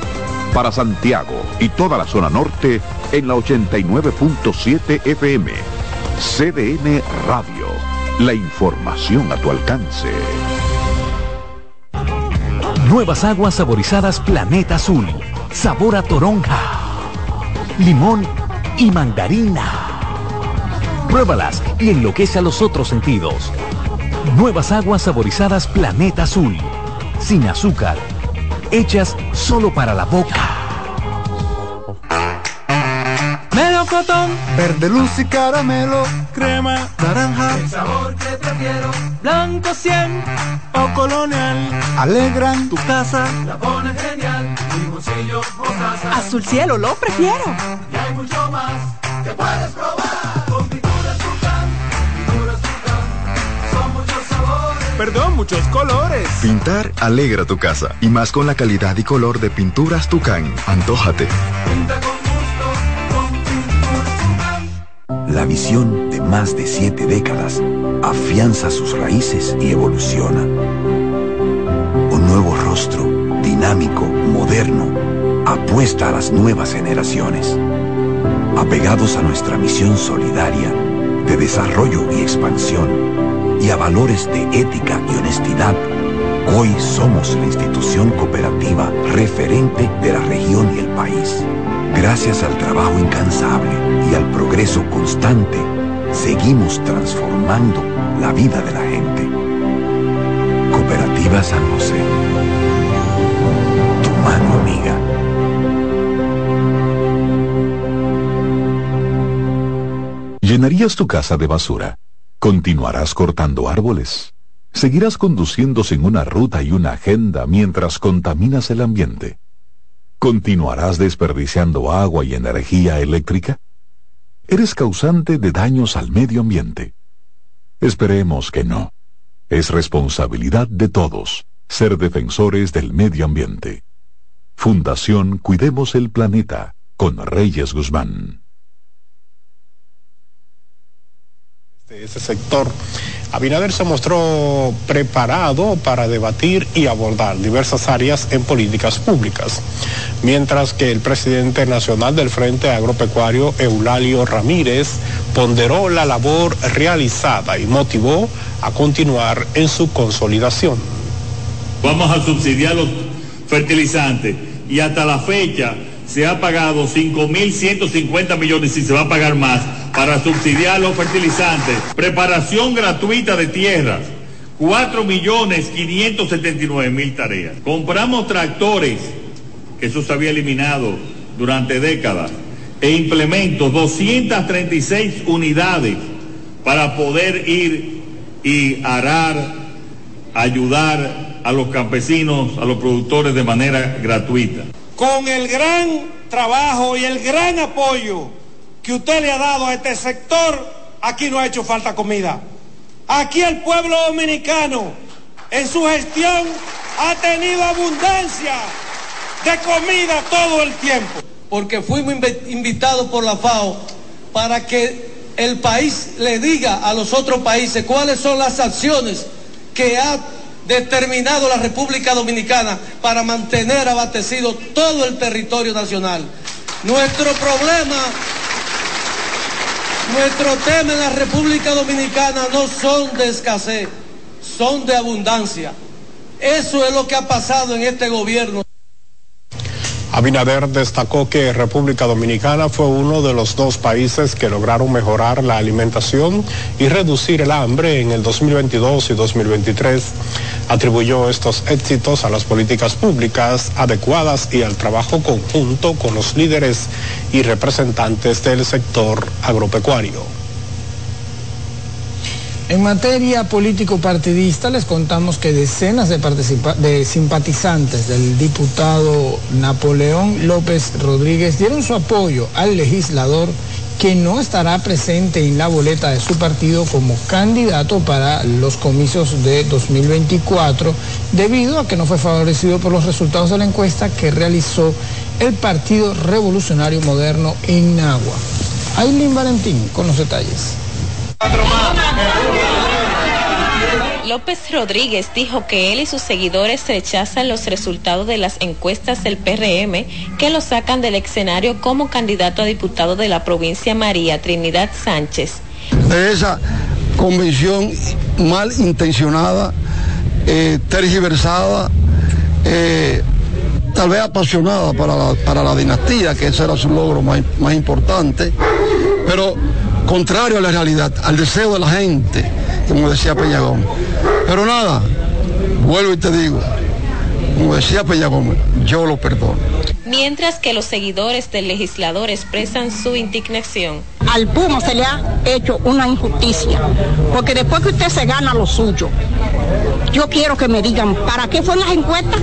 Para Santiago y toda la zona norte en la 89.7 FM CDN Radio. La información a tu alcance. Nuevas aguas saborizadas Planeta Azul. Sabor a toronja, limón y mandarina. Pruébalas y enloquece a los otros sentidos. Nuevas aguas saborizadas Planeta Azul. Sin azúcar. Hechas solo para la boca. melocotón, verde luz y caramelo, crema, naranja, el sabor que prefiero, blanco 100 o colonial, alegran tu casa, la ponen genial, limoncillo, mostaza, azul cielo lo prefiero, y hay mucho más que puedes probar, perdón, muchos colores. Pintar alegra tu casa, y más con la calidad y color de pinturas Tucán, antójate. pinta con La visión de más de siete décadas afianza sus raíces y evoluciona. Un nuevo rostro, dinámico, moderno, apuesta a las nuevas generaciones. Apegados a nuestra misión solidaria de desarrollo y expansión y a valores de ética y honestidad, hoy somos la institución cooperativa referente de la región y el país. Gracias al trabajo incansable y al progreso constante, seguimos transformando la vida de la gente. Cooperativa San José. Tu mano amiga. ¿Llenarías tu casa de basura? ¿Continuarás cortando árboles? ¿Seguirás conduciendo sin una ruta y una agenda mientras contaminas el ambiente? ¿Continuarás desperdiciando agua y energía eléctrica? Eres causante de daños al medio ambiente. Esperemos que no. Es responsabilidad de todos ser defensores del medio ambiente. Fundación Cuidemos el Planeta con Reyes Guzmán. De ese sector, Abinader se mostró preparado para debatir y abordar diversas áreas en políticas públicas, mientras que el presidente nacional del Frente Agropecuario, Eulalio Ramírez, ponderó la labor realizada y motivó a continuar en su consolidación. Vamos a subsidiar los fertilizantes y hasta la fecha se ha pagado 5.150 millones y se va a pagar más para subsidiar los fertilizantes. Preparación gratuita de tierras. 4.579.000 tareas. Compramos tractores, que eso se había eliminado durante décadas, e implementos 236 unidades para poder ir y arar, ayudar a los campesinos, a los productores de manera gratuita. Con el gran trabajo y el gran apoyo que usted le ha dado a este sector, aquí no ha hecho falta comida. Aquí el pueblo dominicano en su gestión ha tenido abundancia de comida todo el tiempo. Porque fuimos invitados por la FAO para que el país le diga a los otros países cuáles son las acciones que ha determinado la República Dominicana para mantener abastecido todo el territorio nacional. Nuestro problema, nuestro tema en la República Dominicana no son de escasez, son de abundancia. Eso es lo que ha pasado en este gobierno. Abinader destacó que República Dominicana fue uno de los dos países que lograron mejorar la alimentación y reducir el hambre en el 2022 y 2023. Atribuyó estos éxitos a las políticas públicas adecuadas y al trabajo conjunto con los líderes y representantes del sector agropecuario. En materia político-partidista les contamos que decenas de, de, simpatizantes del diputado Napoleón López Rodríguez dieron su apoyo al legislador que no estará presente en la boleta de su partido como candidato para los comicios de 2024 debido a que no fue favorecido por los resultados de la encuesta que realizó el Partido Revolucionario Moderno en Agua. Aileen Valentín con los detalles. López Rodríguez dijo que él y sus seguidores rechazan los resultados de las encuestas del PRM que lo sacan del escenario como candidato a diputado de la provincia María Trinidad Sánchez. Esa convención mal intencionada, eh, tergiversada, eh, tal vez apasionada para la, dinastía, que ese era su logro más, más importante, pero contrario a la realidad, al deseo de la gente, como decía Peñagón. Pero nada, vuelvo y te digo, como decía Peñagón, yo lo perdono. Mientras que los seguidores del legislador expresan su indignación. Al Puma se le ha hecho una injusticia, porque después que usted se gana lo suyo, yo quiero que me digan para qué fueron las encuestas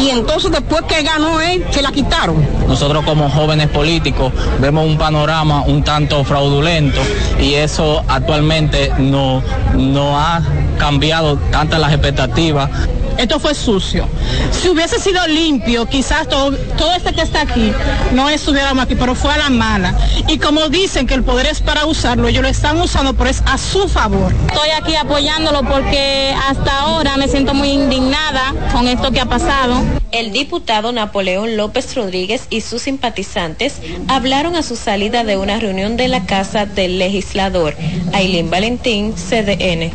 y entonces después que ganó él, se la quitaron. Nosotros como jóvenes políticos vemos un panorama un tanto fraudulento y eso actualmente no, no ha cambiado tantas las expectativas esto fue sucio. Si hubiese sido limpio, quizás todo, todo este que está aquí no estuviéramos aquí, pero fue a la mala. Y como dicen que el poder es para usarlo, ellos lo están usando, pero es a su favor. Estoy aquí apoyándolo porque hasta ahora me siento muy indignada con esto que ha pasado. El diputado Napoleón López Rodríguez y sus simpatizantes hablaron a su salida de una reunión de la casa del legislador. Ailín Valentín, CDN.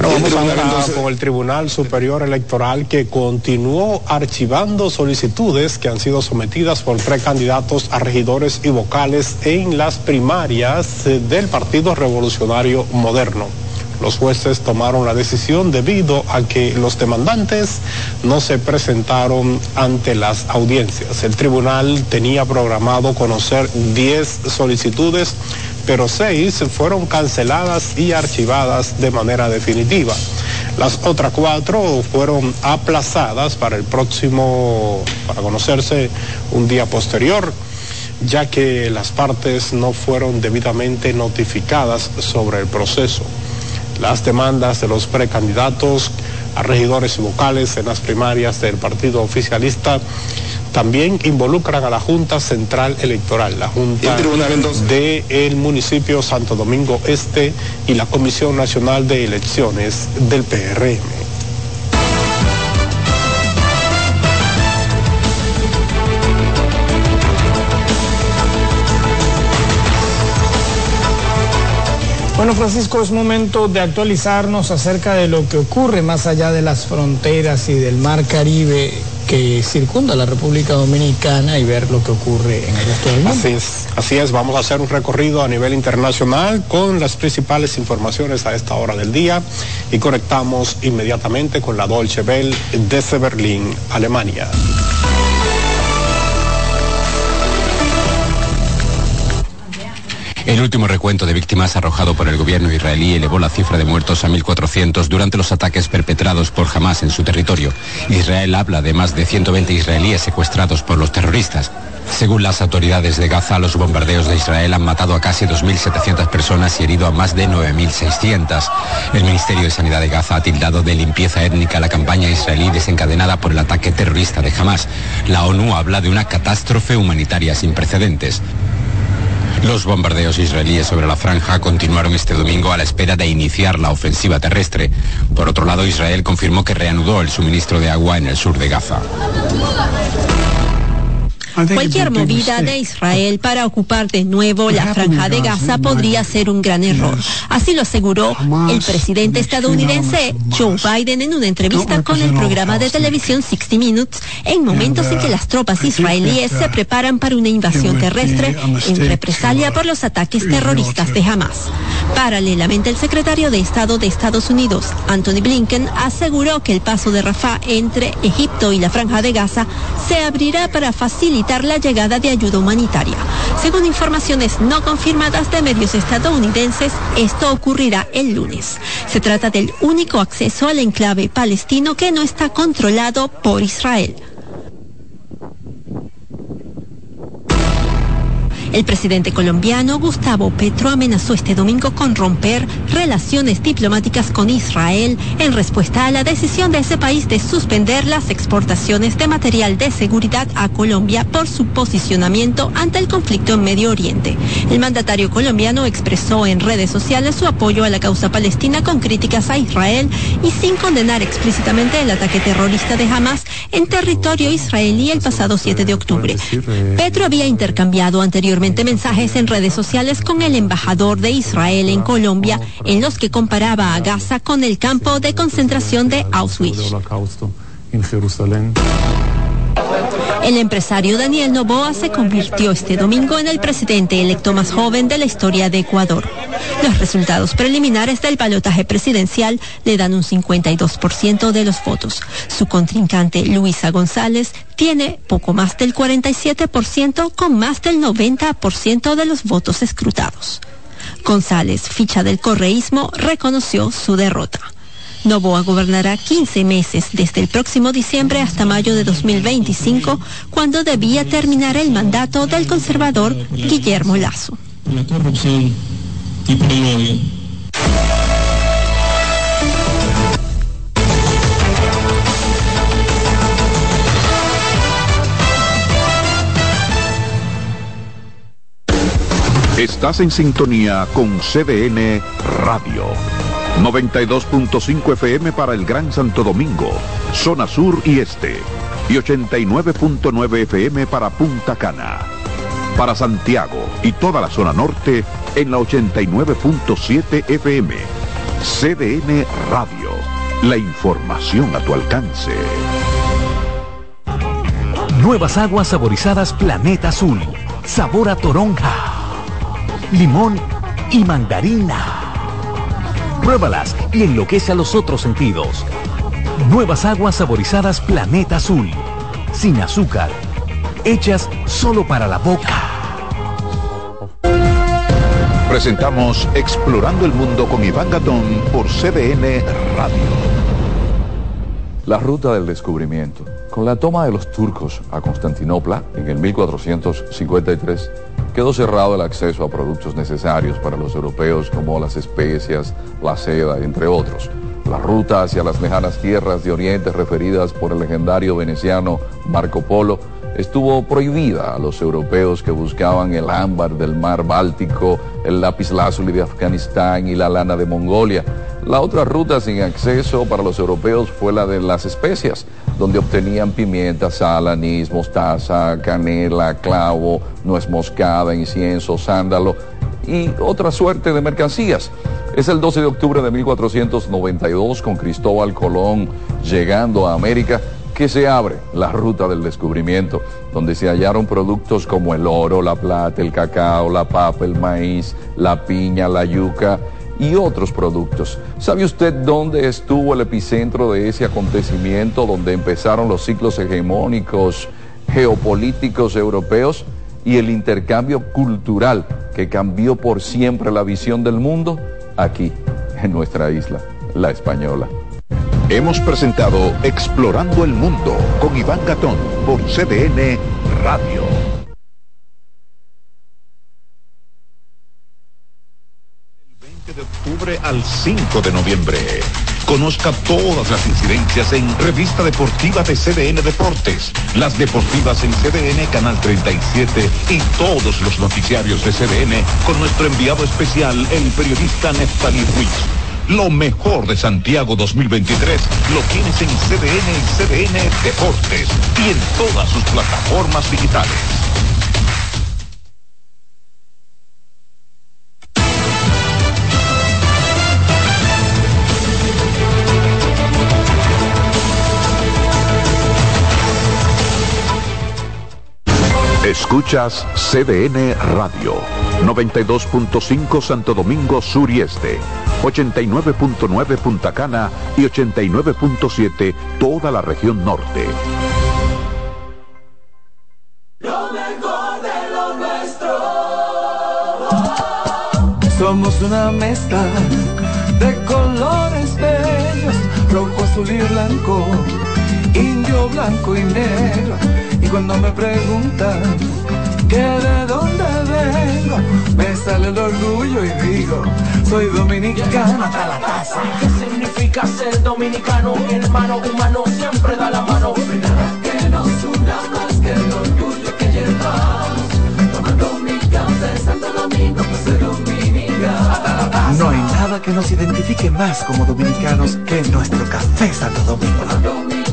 Bueno, vamos ahora con el Tribunal Superior Electoral que continuó archivando solicitudes que han sido sometidas por precandidatos a regidores y vocales en las primarias del Partido Revolucionario Moderno. Los jueces tomaron la decisión debido a que los demandantes no se presentaron ante las audiencias. El tribunal tenía programado conocer 10 solicitudes pero seis fueron canceladas y archivadas de manera definitiva. Las otras cuatro fueron aplazadas para el próximo, para conocerse un día posterior, ya que las partes no fueron debidamente notificadas sobre el proceso. Las demandas de los precandidatos a regidores y vocales en las primarias del partido oficialista también involucran a la Junta Central Electoral, la Junta del el municipio Santo Domingo Este y la Comisión Nacional de Elecciones del PRM. Bueno, Francisco, es momento de actualizarnos acerca de lo que ocurre más allá de las fronteras y del Mar Caribe que circunda la República Dominicana y ver lo que ocurre en el resto del mundo. Así es, así es, vamos a hacer un recorrido a nivel internacional con las principales informaciones a esta hora del día y conectamos inmediatamente con la Dolce Bell desde Berlín, Alemania. El último recuento de víctimas arrojado por el gobierno israelí elevó la cifra de muertos a 1.400 durante los ataques perpetrados por Hamas en su territorio. Israel habla de más de 120 israelíes secuestrados por los terroristas. Según las autoridades de Gaza, los bombardeos de Israel han matado a casi 2.700 personas y herido a más de 9.600. El Ministerio de Sanidad de Gaza ha tildado de limpieza étnica la campaña israelí desencadenada por el ataque terrorista de Hamas. La ONU habla de una catástrofe humanitaria sin precedentes. Los bombardeos israelíes sobre la franja continuaron este domingo a la espera de iniciar la ofensiva terrestre. Por otro lado, Israel confirmó que reanudó el suministro de agua en el sur de Gaza. Cualquier movida de Israel para ocupar de nuevo la franja de Gaza podría ser un gran error. Así lo aseguró el presidente estadounidense Joe Biden en una entrevista con el programa de televisión 60 Minutes en momentos en que las tropas israelíes se preparan para una invasión terrestre en represalia por los ataques terroristas de Hamas. Paralelamente, el secretario de Estado de Estados Unidos, Anthony Blinken, aseguró que el paso de Rafah entre Egipto y la Franja de Gaza se abrirá para facilitar la llegada de ayuda humanitaria. Según informaciones no confirmadas de medios estadounidenses, esto ocurrirá el lunes. Se trata del único acceso al enclave palestino que no está controlado por Israel. El presidente colombiano Gustavo Petro amenazó este domingo con romper relaciones diplomáticas con Israel en respuesta a la decisión de ese país de suspender las exportaciones de material de seguridad a Colombia por su posicionamiento ante el conflicto en Medio Oriente. El mandatario colombiano expresó en redes sociales su apoyo a la causa palestina con críticas a Israel y sin condenar explícitamente el ataque terrorista de Hamas en territorio israelí el pasado 7 de octubre. Petro había intercambiado anteriormente mensajes en redes sociales con el embajador de Israel en Colombia, en los que comparaba a Gaza con el campo de concentración de Auschwitz. El empresario Daniel Novoa se convirtió este domingo en el presidente electo más joven de la historia de Ecuador. Los resultados preliminares del balotaje presidencial le dan un 52% de los votos. Su contrincante Luisa González tiene poco más del 47% con más del 90% de los votos escrutados. González, ficha del correísmo, reconoció su derrota. Novoa gobernará 15 meses desde el próximo diciembre hasta mayo de 2025, cuando debía terminar el mandato del conservador Guillermo Lazo. La corrupción y por el Estás en sintonía con CDN Radio. 92.5 FM para el Gran Santo Domingo, zona sur y este, y 89.9 FM para Punta Cana. Para Santiago y toda la zona norte en la 89.7 FM. CDN Radio, la información a tu alcance. Nuevas aguas saborizadas Planeta Azul, sabor a toronja, limón y mandarina Pruébalas y enloquece a los otros sentidos. Nuevas aguas saborizadas Planeta Azul. Sin azúcar. Hechas solo para la boca. Presentamos Explorando el Mundo con Iván Gatón por CDN Radio. La ruta del descubrimiento. Con la toma de los turcos a Constantinopla en el 1453, quedó cerrado el acceso a productos necesarios para los europeos como las especias, la seda, entre otros. La ruta hacia las lejanas tierras de Oriente referidas por el legendario veneciano Marco Polo estuvo prohibida a los europeos que buscaban el ámbar del mar Báltico, el lapislázuli de Afganistán y la lana de Mongolia. La otra ruta sin acceso para los europeos fue la de las especias, donde obtenían pimienta, sal, anís, mostaza, canela, clavo, nuez moscada, incienso, sándalo y otra suerte de mercancías. Es el 12 de octubre de 1492 con Cristóbal Colón llegando a América que se abre la ruta del descubrimiento, donde se hallaron productos como el oro, la plata, el cacao, la papa, el maíz, la piña, la yuca y otros productos. ¿Sabe usted dónde estuvo el epicentro de ese acontecimiento, donde empezaron los ciclos hegemónicos geopolíticos europeos y el intercambio cultural que cambió por siempre la visión del mundo? Aquí, en nuestra isla, la española. Hemos presentado Explorando el Mundo con Iván Gatón por CDN Radio. De octubre al 5 de noviembre. Conozca todas las incidencias en Revista Deportiva de CDN Deportes, las deportivas en CDN Canal 37 y todos los noticiarios de CDN con nuestro enviado especial, el periodista Neftalí Ruiz Lo mejor de Santiago 2023 lo tienes en CDN y CDN Deportes y en todas sus plataformas digitales. Escuchas CDN Radio, 92.5 Santo Domingo Sur y Este, 89.9 Punta Cana y 89.7 toda la región norte. Lo mejor de lo nuestro. Somos una mezcla de colores bellos, rojo, azul y blanco, indio, blanco y negro. Y cuando me preguntan que de dónde vengo, me sale el orgullo y digo, soy dominicano hasta la casa. ¿Qué significa ser dominicano? Hermano humano siempre da la mano. Que nos una más que el orgullo que llevamos. Tomando mi café Santo Domingo, pues soy dominicano hasta la casa. No hay nada que nos identifique más como dominicanos que nuestro café Santo Domingo.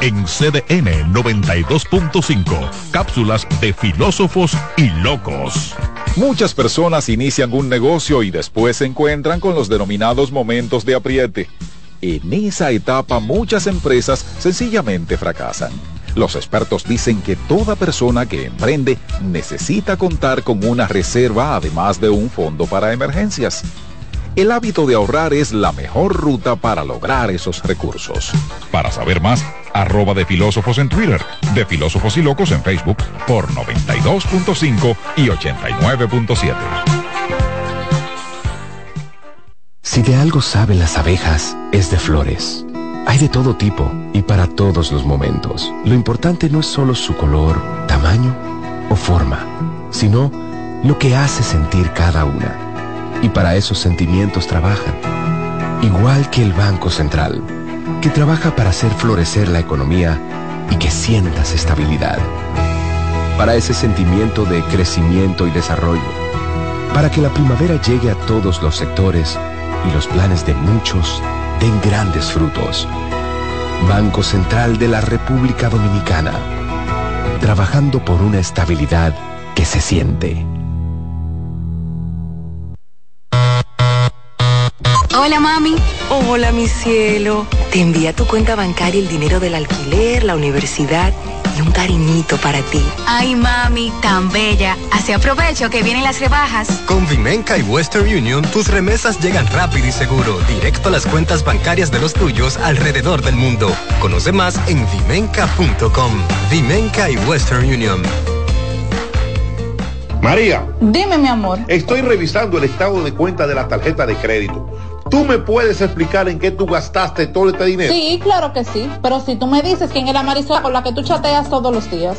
En CDN 92.5, cápsulas de filósofos y locos. Muchas personas inician un negocio y después se encuentran con los denominados momentos de apriete. En esa etapa muchas empresas sencillamente fracasan. Los expertos dicen que toda persona que emprende necesita contar con una reserva además de un fondo para emergencias. El hábito de ahorrar es la mejor ruta para lograr esos recursos. Para saber más, arroba de filósofos en Twitter, de filósofos y locos en Facebook por 92.5 y 89.7. Si de algo saben las abejas, es de flores. Hay de todo tipo y para todos los momentos. Lo importante no es solo su color, tamaño o forma, sino lo que hace sentir cada una. Y para esos sentimientos trabajan. Igual que el Banco Central, que trabaja para hacer florecer la economía y que sientas estabilidad. Para ese sentimiento de crecimiento y desarrollo. Para que la primavera llegue a todos los sectores y los planes de muchos den grandes frutos. Banco Central de la República Dominicana. Trabajando por una estabilidad que se siente. Hola mami. Hola mi cielo. Te envía a tu cuenta bancaria el dinero del alquiler, la universidad y un cariñito para ti. Ay mami, tan bella. Así aprovecho que vienen las rebajas. Con Vimenca y Western Union, tus remesas llegan rápido y seguro, directo a las cuentas bancarias de los tuyos alrededor del mundo. Conoce más en vimenca.com. Vimenca y Western Union. María. Dime, mi amor. Estoy revisando el estado de cuenta de la tarjeta de crédito. ¿Tú me puedes explicar en qué tú gastaste todo este dinero? Sí, claro que sí. Pero si tú me dices quién es la Marisol con la que tú chateas todos los días.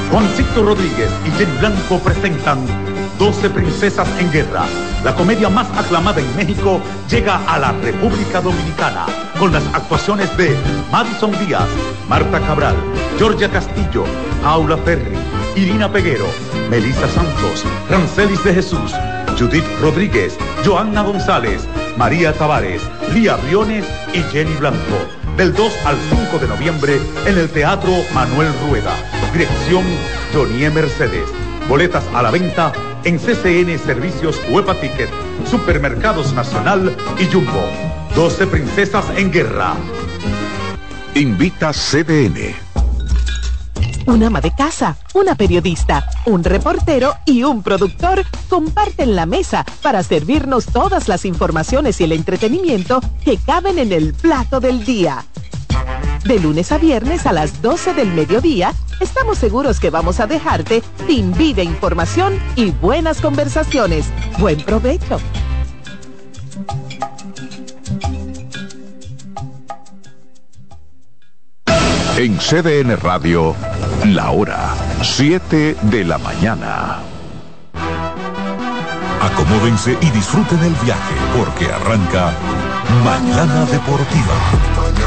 Juancito Rodríguez y Jenny Blanco presentan 12 Princesas en Guerra. La comedia más aclamada en México llega a la República Dominicana con las actuaciones de Madison Díaz, Marta Cabral, Georgia Castillo, Paula Ferri, Irina Peguero, Melissa Santos, Rancelis de Jesús, Judith Rodríguez, Joanna González, María Tavares, Lía Briones y Jenny Blanco. Del 2 al 5 de noviembre en el Teatro Manuel Rueda. Dirección Jonie Mercedes. Boletas a la venta en CCN Servicios Huepa Ticket, Supermercados Nacional y Jumbo. 12 Princesas en Guerra. Invita CDN. Un ama de casa, una periodista, un reportero y un productor comparten la mesa para servirnos todas las informaciones y el entretenimiento que caben en el plato del día. De lunes a viernes a las 12 del mediodía, estamos seguros que vamos a dejarte sin vida información y buenas conversaciones. Buen provecho. En CDN Radio, la hora 7 de la mañana. Acomódense y disfruten el viaje porque arranca Mañana Deportiva.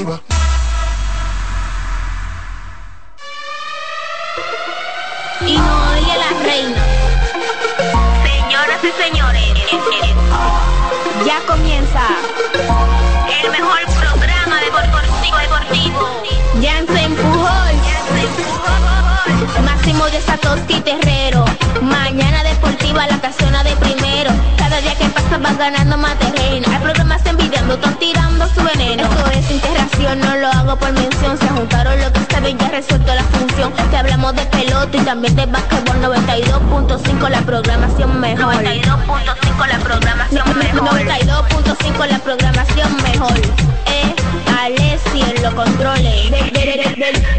Y no oye la reina. Señoras y señores, ya comienza el mejor programa deportivo deportivo. Ya se empujó. Máximo de Satoshi Terrero. Mañana deportiva, la casona de primero. Cada día que pasa vas ganando más terreno. Hay programas envidiando, están tirando su veneno. Esto es integración, no lo hago por mención. Se juntaron lo que saben, ya resuelto la función. Te hablamos de pelota y también de básquetbol. 92.5 la programación mejor. 92.5 la programación mejor. 92.5 la programación mejor. Eh, Alessi en los controles. De, de, de, de, de, de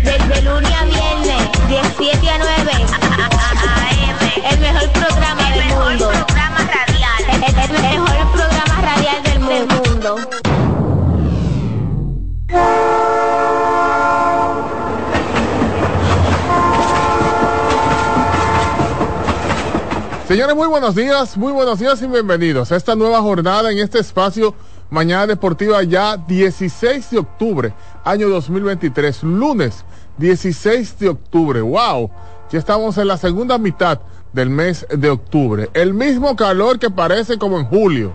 Señores, muy buenos días, muy buenos días y bienvenidos a esta nueva jornada en este espacio Mañana Deportiva ya 16 de octubre, año 2023, lunes 16 de octubre. ¡Wow! Ya estamos en la segunda mitad del mes de octubre. El mismo calor que parece como en julio.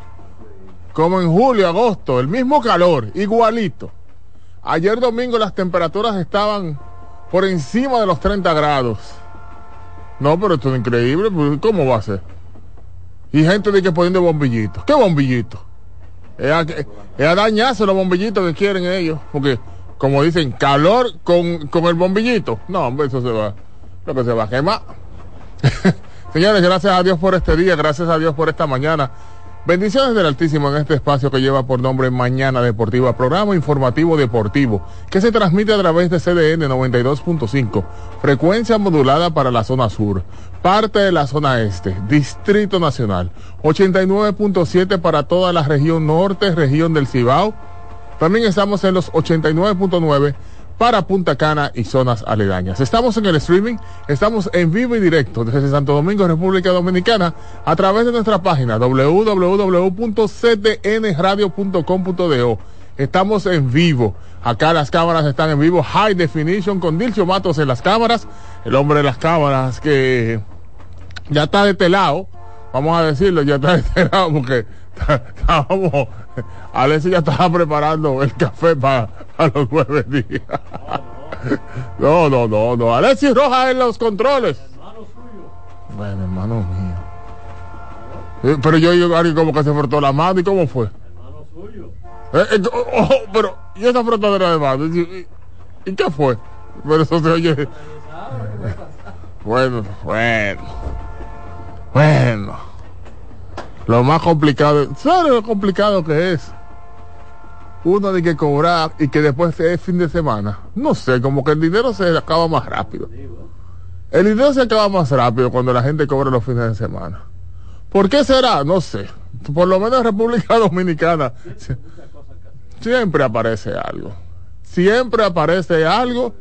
Como en julio, agosto, el mismo calor, igualito. Ayer domingo las temperaturas estaban por encima de los 30 grados. No, pero esto es increíble, pues, ¿cómo va a ser? Y gente de que poniendo bombillitos. ¿Qué bombillitos? Es a, dañarse los bombillitos que quieren ellos. Porque, como dicen, calor con, con el bombillito. No, hombre, eso se va. Lo que se va a quemar. Señores, gracias a Dios por este día, gracias a Dios por esta mañana. Bendiciones del Altísimo en este espacio que lleva por nombre Mañana Deportiva, programa informativo deportivo, que se transmite a través de CDN 92.5, frecuencia modulada para la zona sur, parte de la zona este, Distrito Nacional, 89.7 para toda la región norte, región del Cibao. También estamos en los 89.9 para Punta Cana y zonas aledañas. Estamos en el streaming, estamos en vivo y directo desde Santo Domingo, República Dominicana, a través de nuestra página www.cdnradio.com.do. Estamos en vivo. Acá las cámaras están en vivo, High Definition, con Dilcio Matos en las cámaras, el hombre de las cámaras que ya está de este lado, vamos a decirlo, ya está de este lado porque estábamos, Alexis ya estaba preparando el café para los nueve días. No, no, no, no. Alexis Rojas en los controles. Bueno, hermano mío. Eh, Pero yo yo alguien como que se frotó la mano y cómo fue. Eh, eh, oh, oh, pero, ¿y esa frotadera de mano? ¿Y, y- y qué fue? Pero eso se oye. Bueno, bueno. Bueno. Lo más complicado, ¿sabes lo complicado que es? Uno de que cobrar y que después es fin de semana. No sé, como que el dinero se acaba más rápido. El dinero se acaba más rápido cuando la gente cobra los fines de semana. ¿Por qué será? No sé. Por lo menos en República Dominicana sie- siempre aparece algo. Siempre aparece algo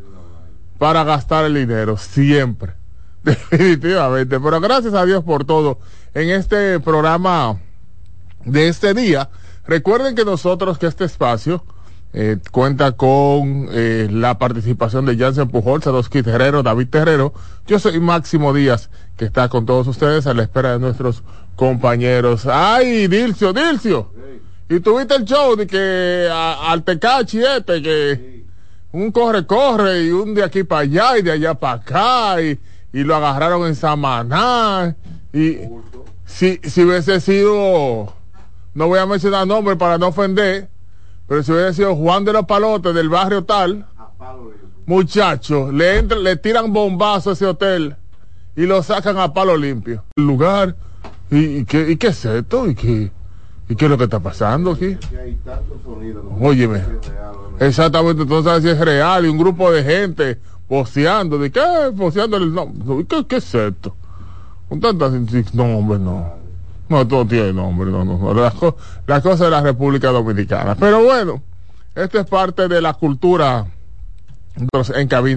para gastar el dinero. Siempre. Definitivamente. Pero gracias a Dios por todo. En este programa de este día, recuerden que nosotros, que este espacio eh, cuenta con eh, la participación de Jansen Pujol, Sadowski Terrero, David Terrero. Yo soy Máximo Díaz, que está con todos ustedes a la espera de nuestros compañeros. ¡Ay, Dilcio, Dilcio! Y tuviste el show de que al Tecachi este, que un corre-corre y un de aquí para allá y de allá para acá y, y lo agarraron en Samaná y si, si hubiese sido, no voy a mencionar nombre para no ofender, pero si hubiese sido Juan de los Palotes del barrio tal, muchachos, le, le tiran bombazo a ese hotel y lo sacan a palo limpio. El lugar, ¿y, y qué, y qué es esto? ¿Y qué, ¿Y qué es lo que está pasando aquí? Óyeme. Exactamente, entonces si es real y un grupo de gente poseando, ¿de qué? Poseando el nombre. ¿Qué, ¿Qué, es esto? Tantas nombres, no. No, todo tiene nombre, no, no. Las, las cosas de la República Dominicana. Pero bueno, esto es parte de la cultura en cabina.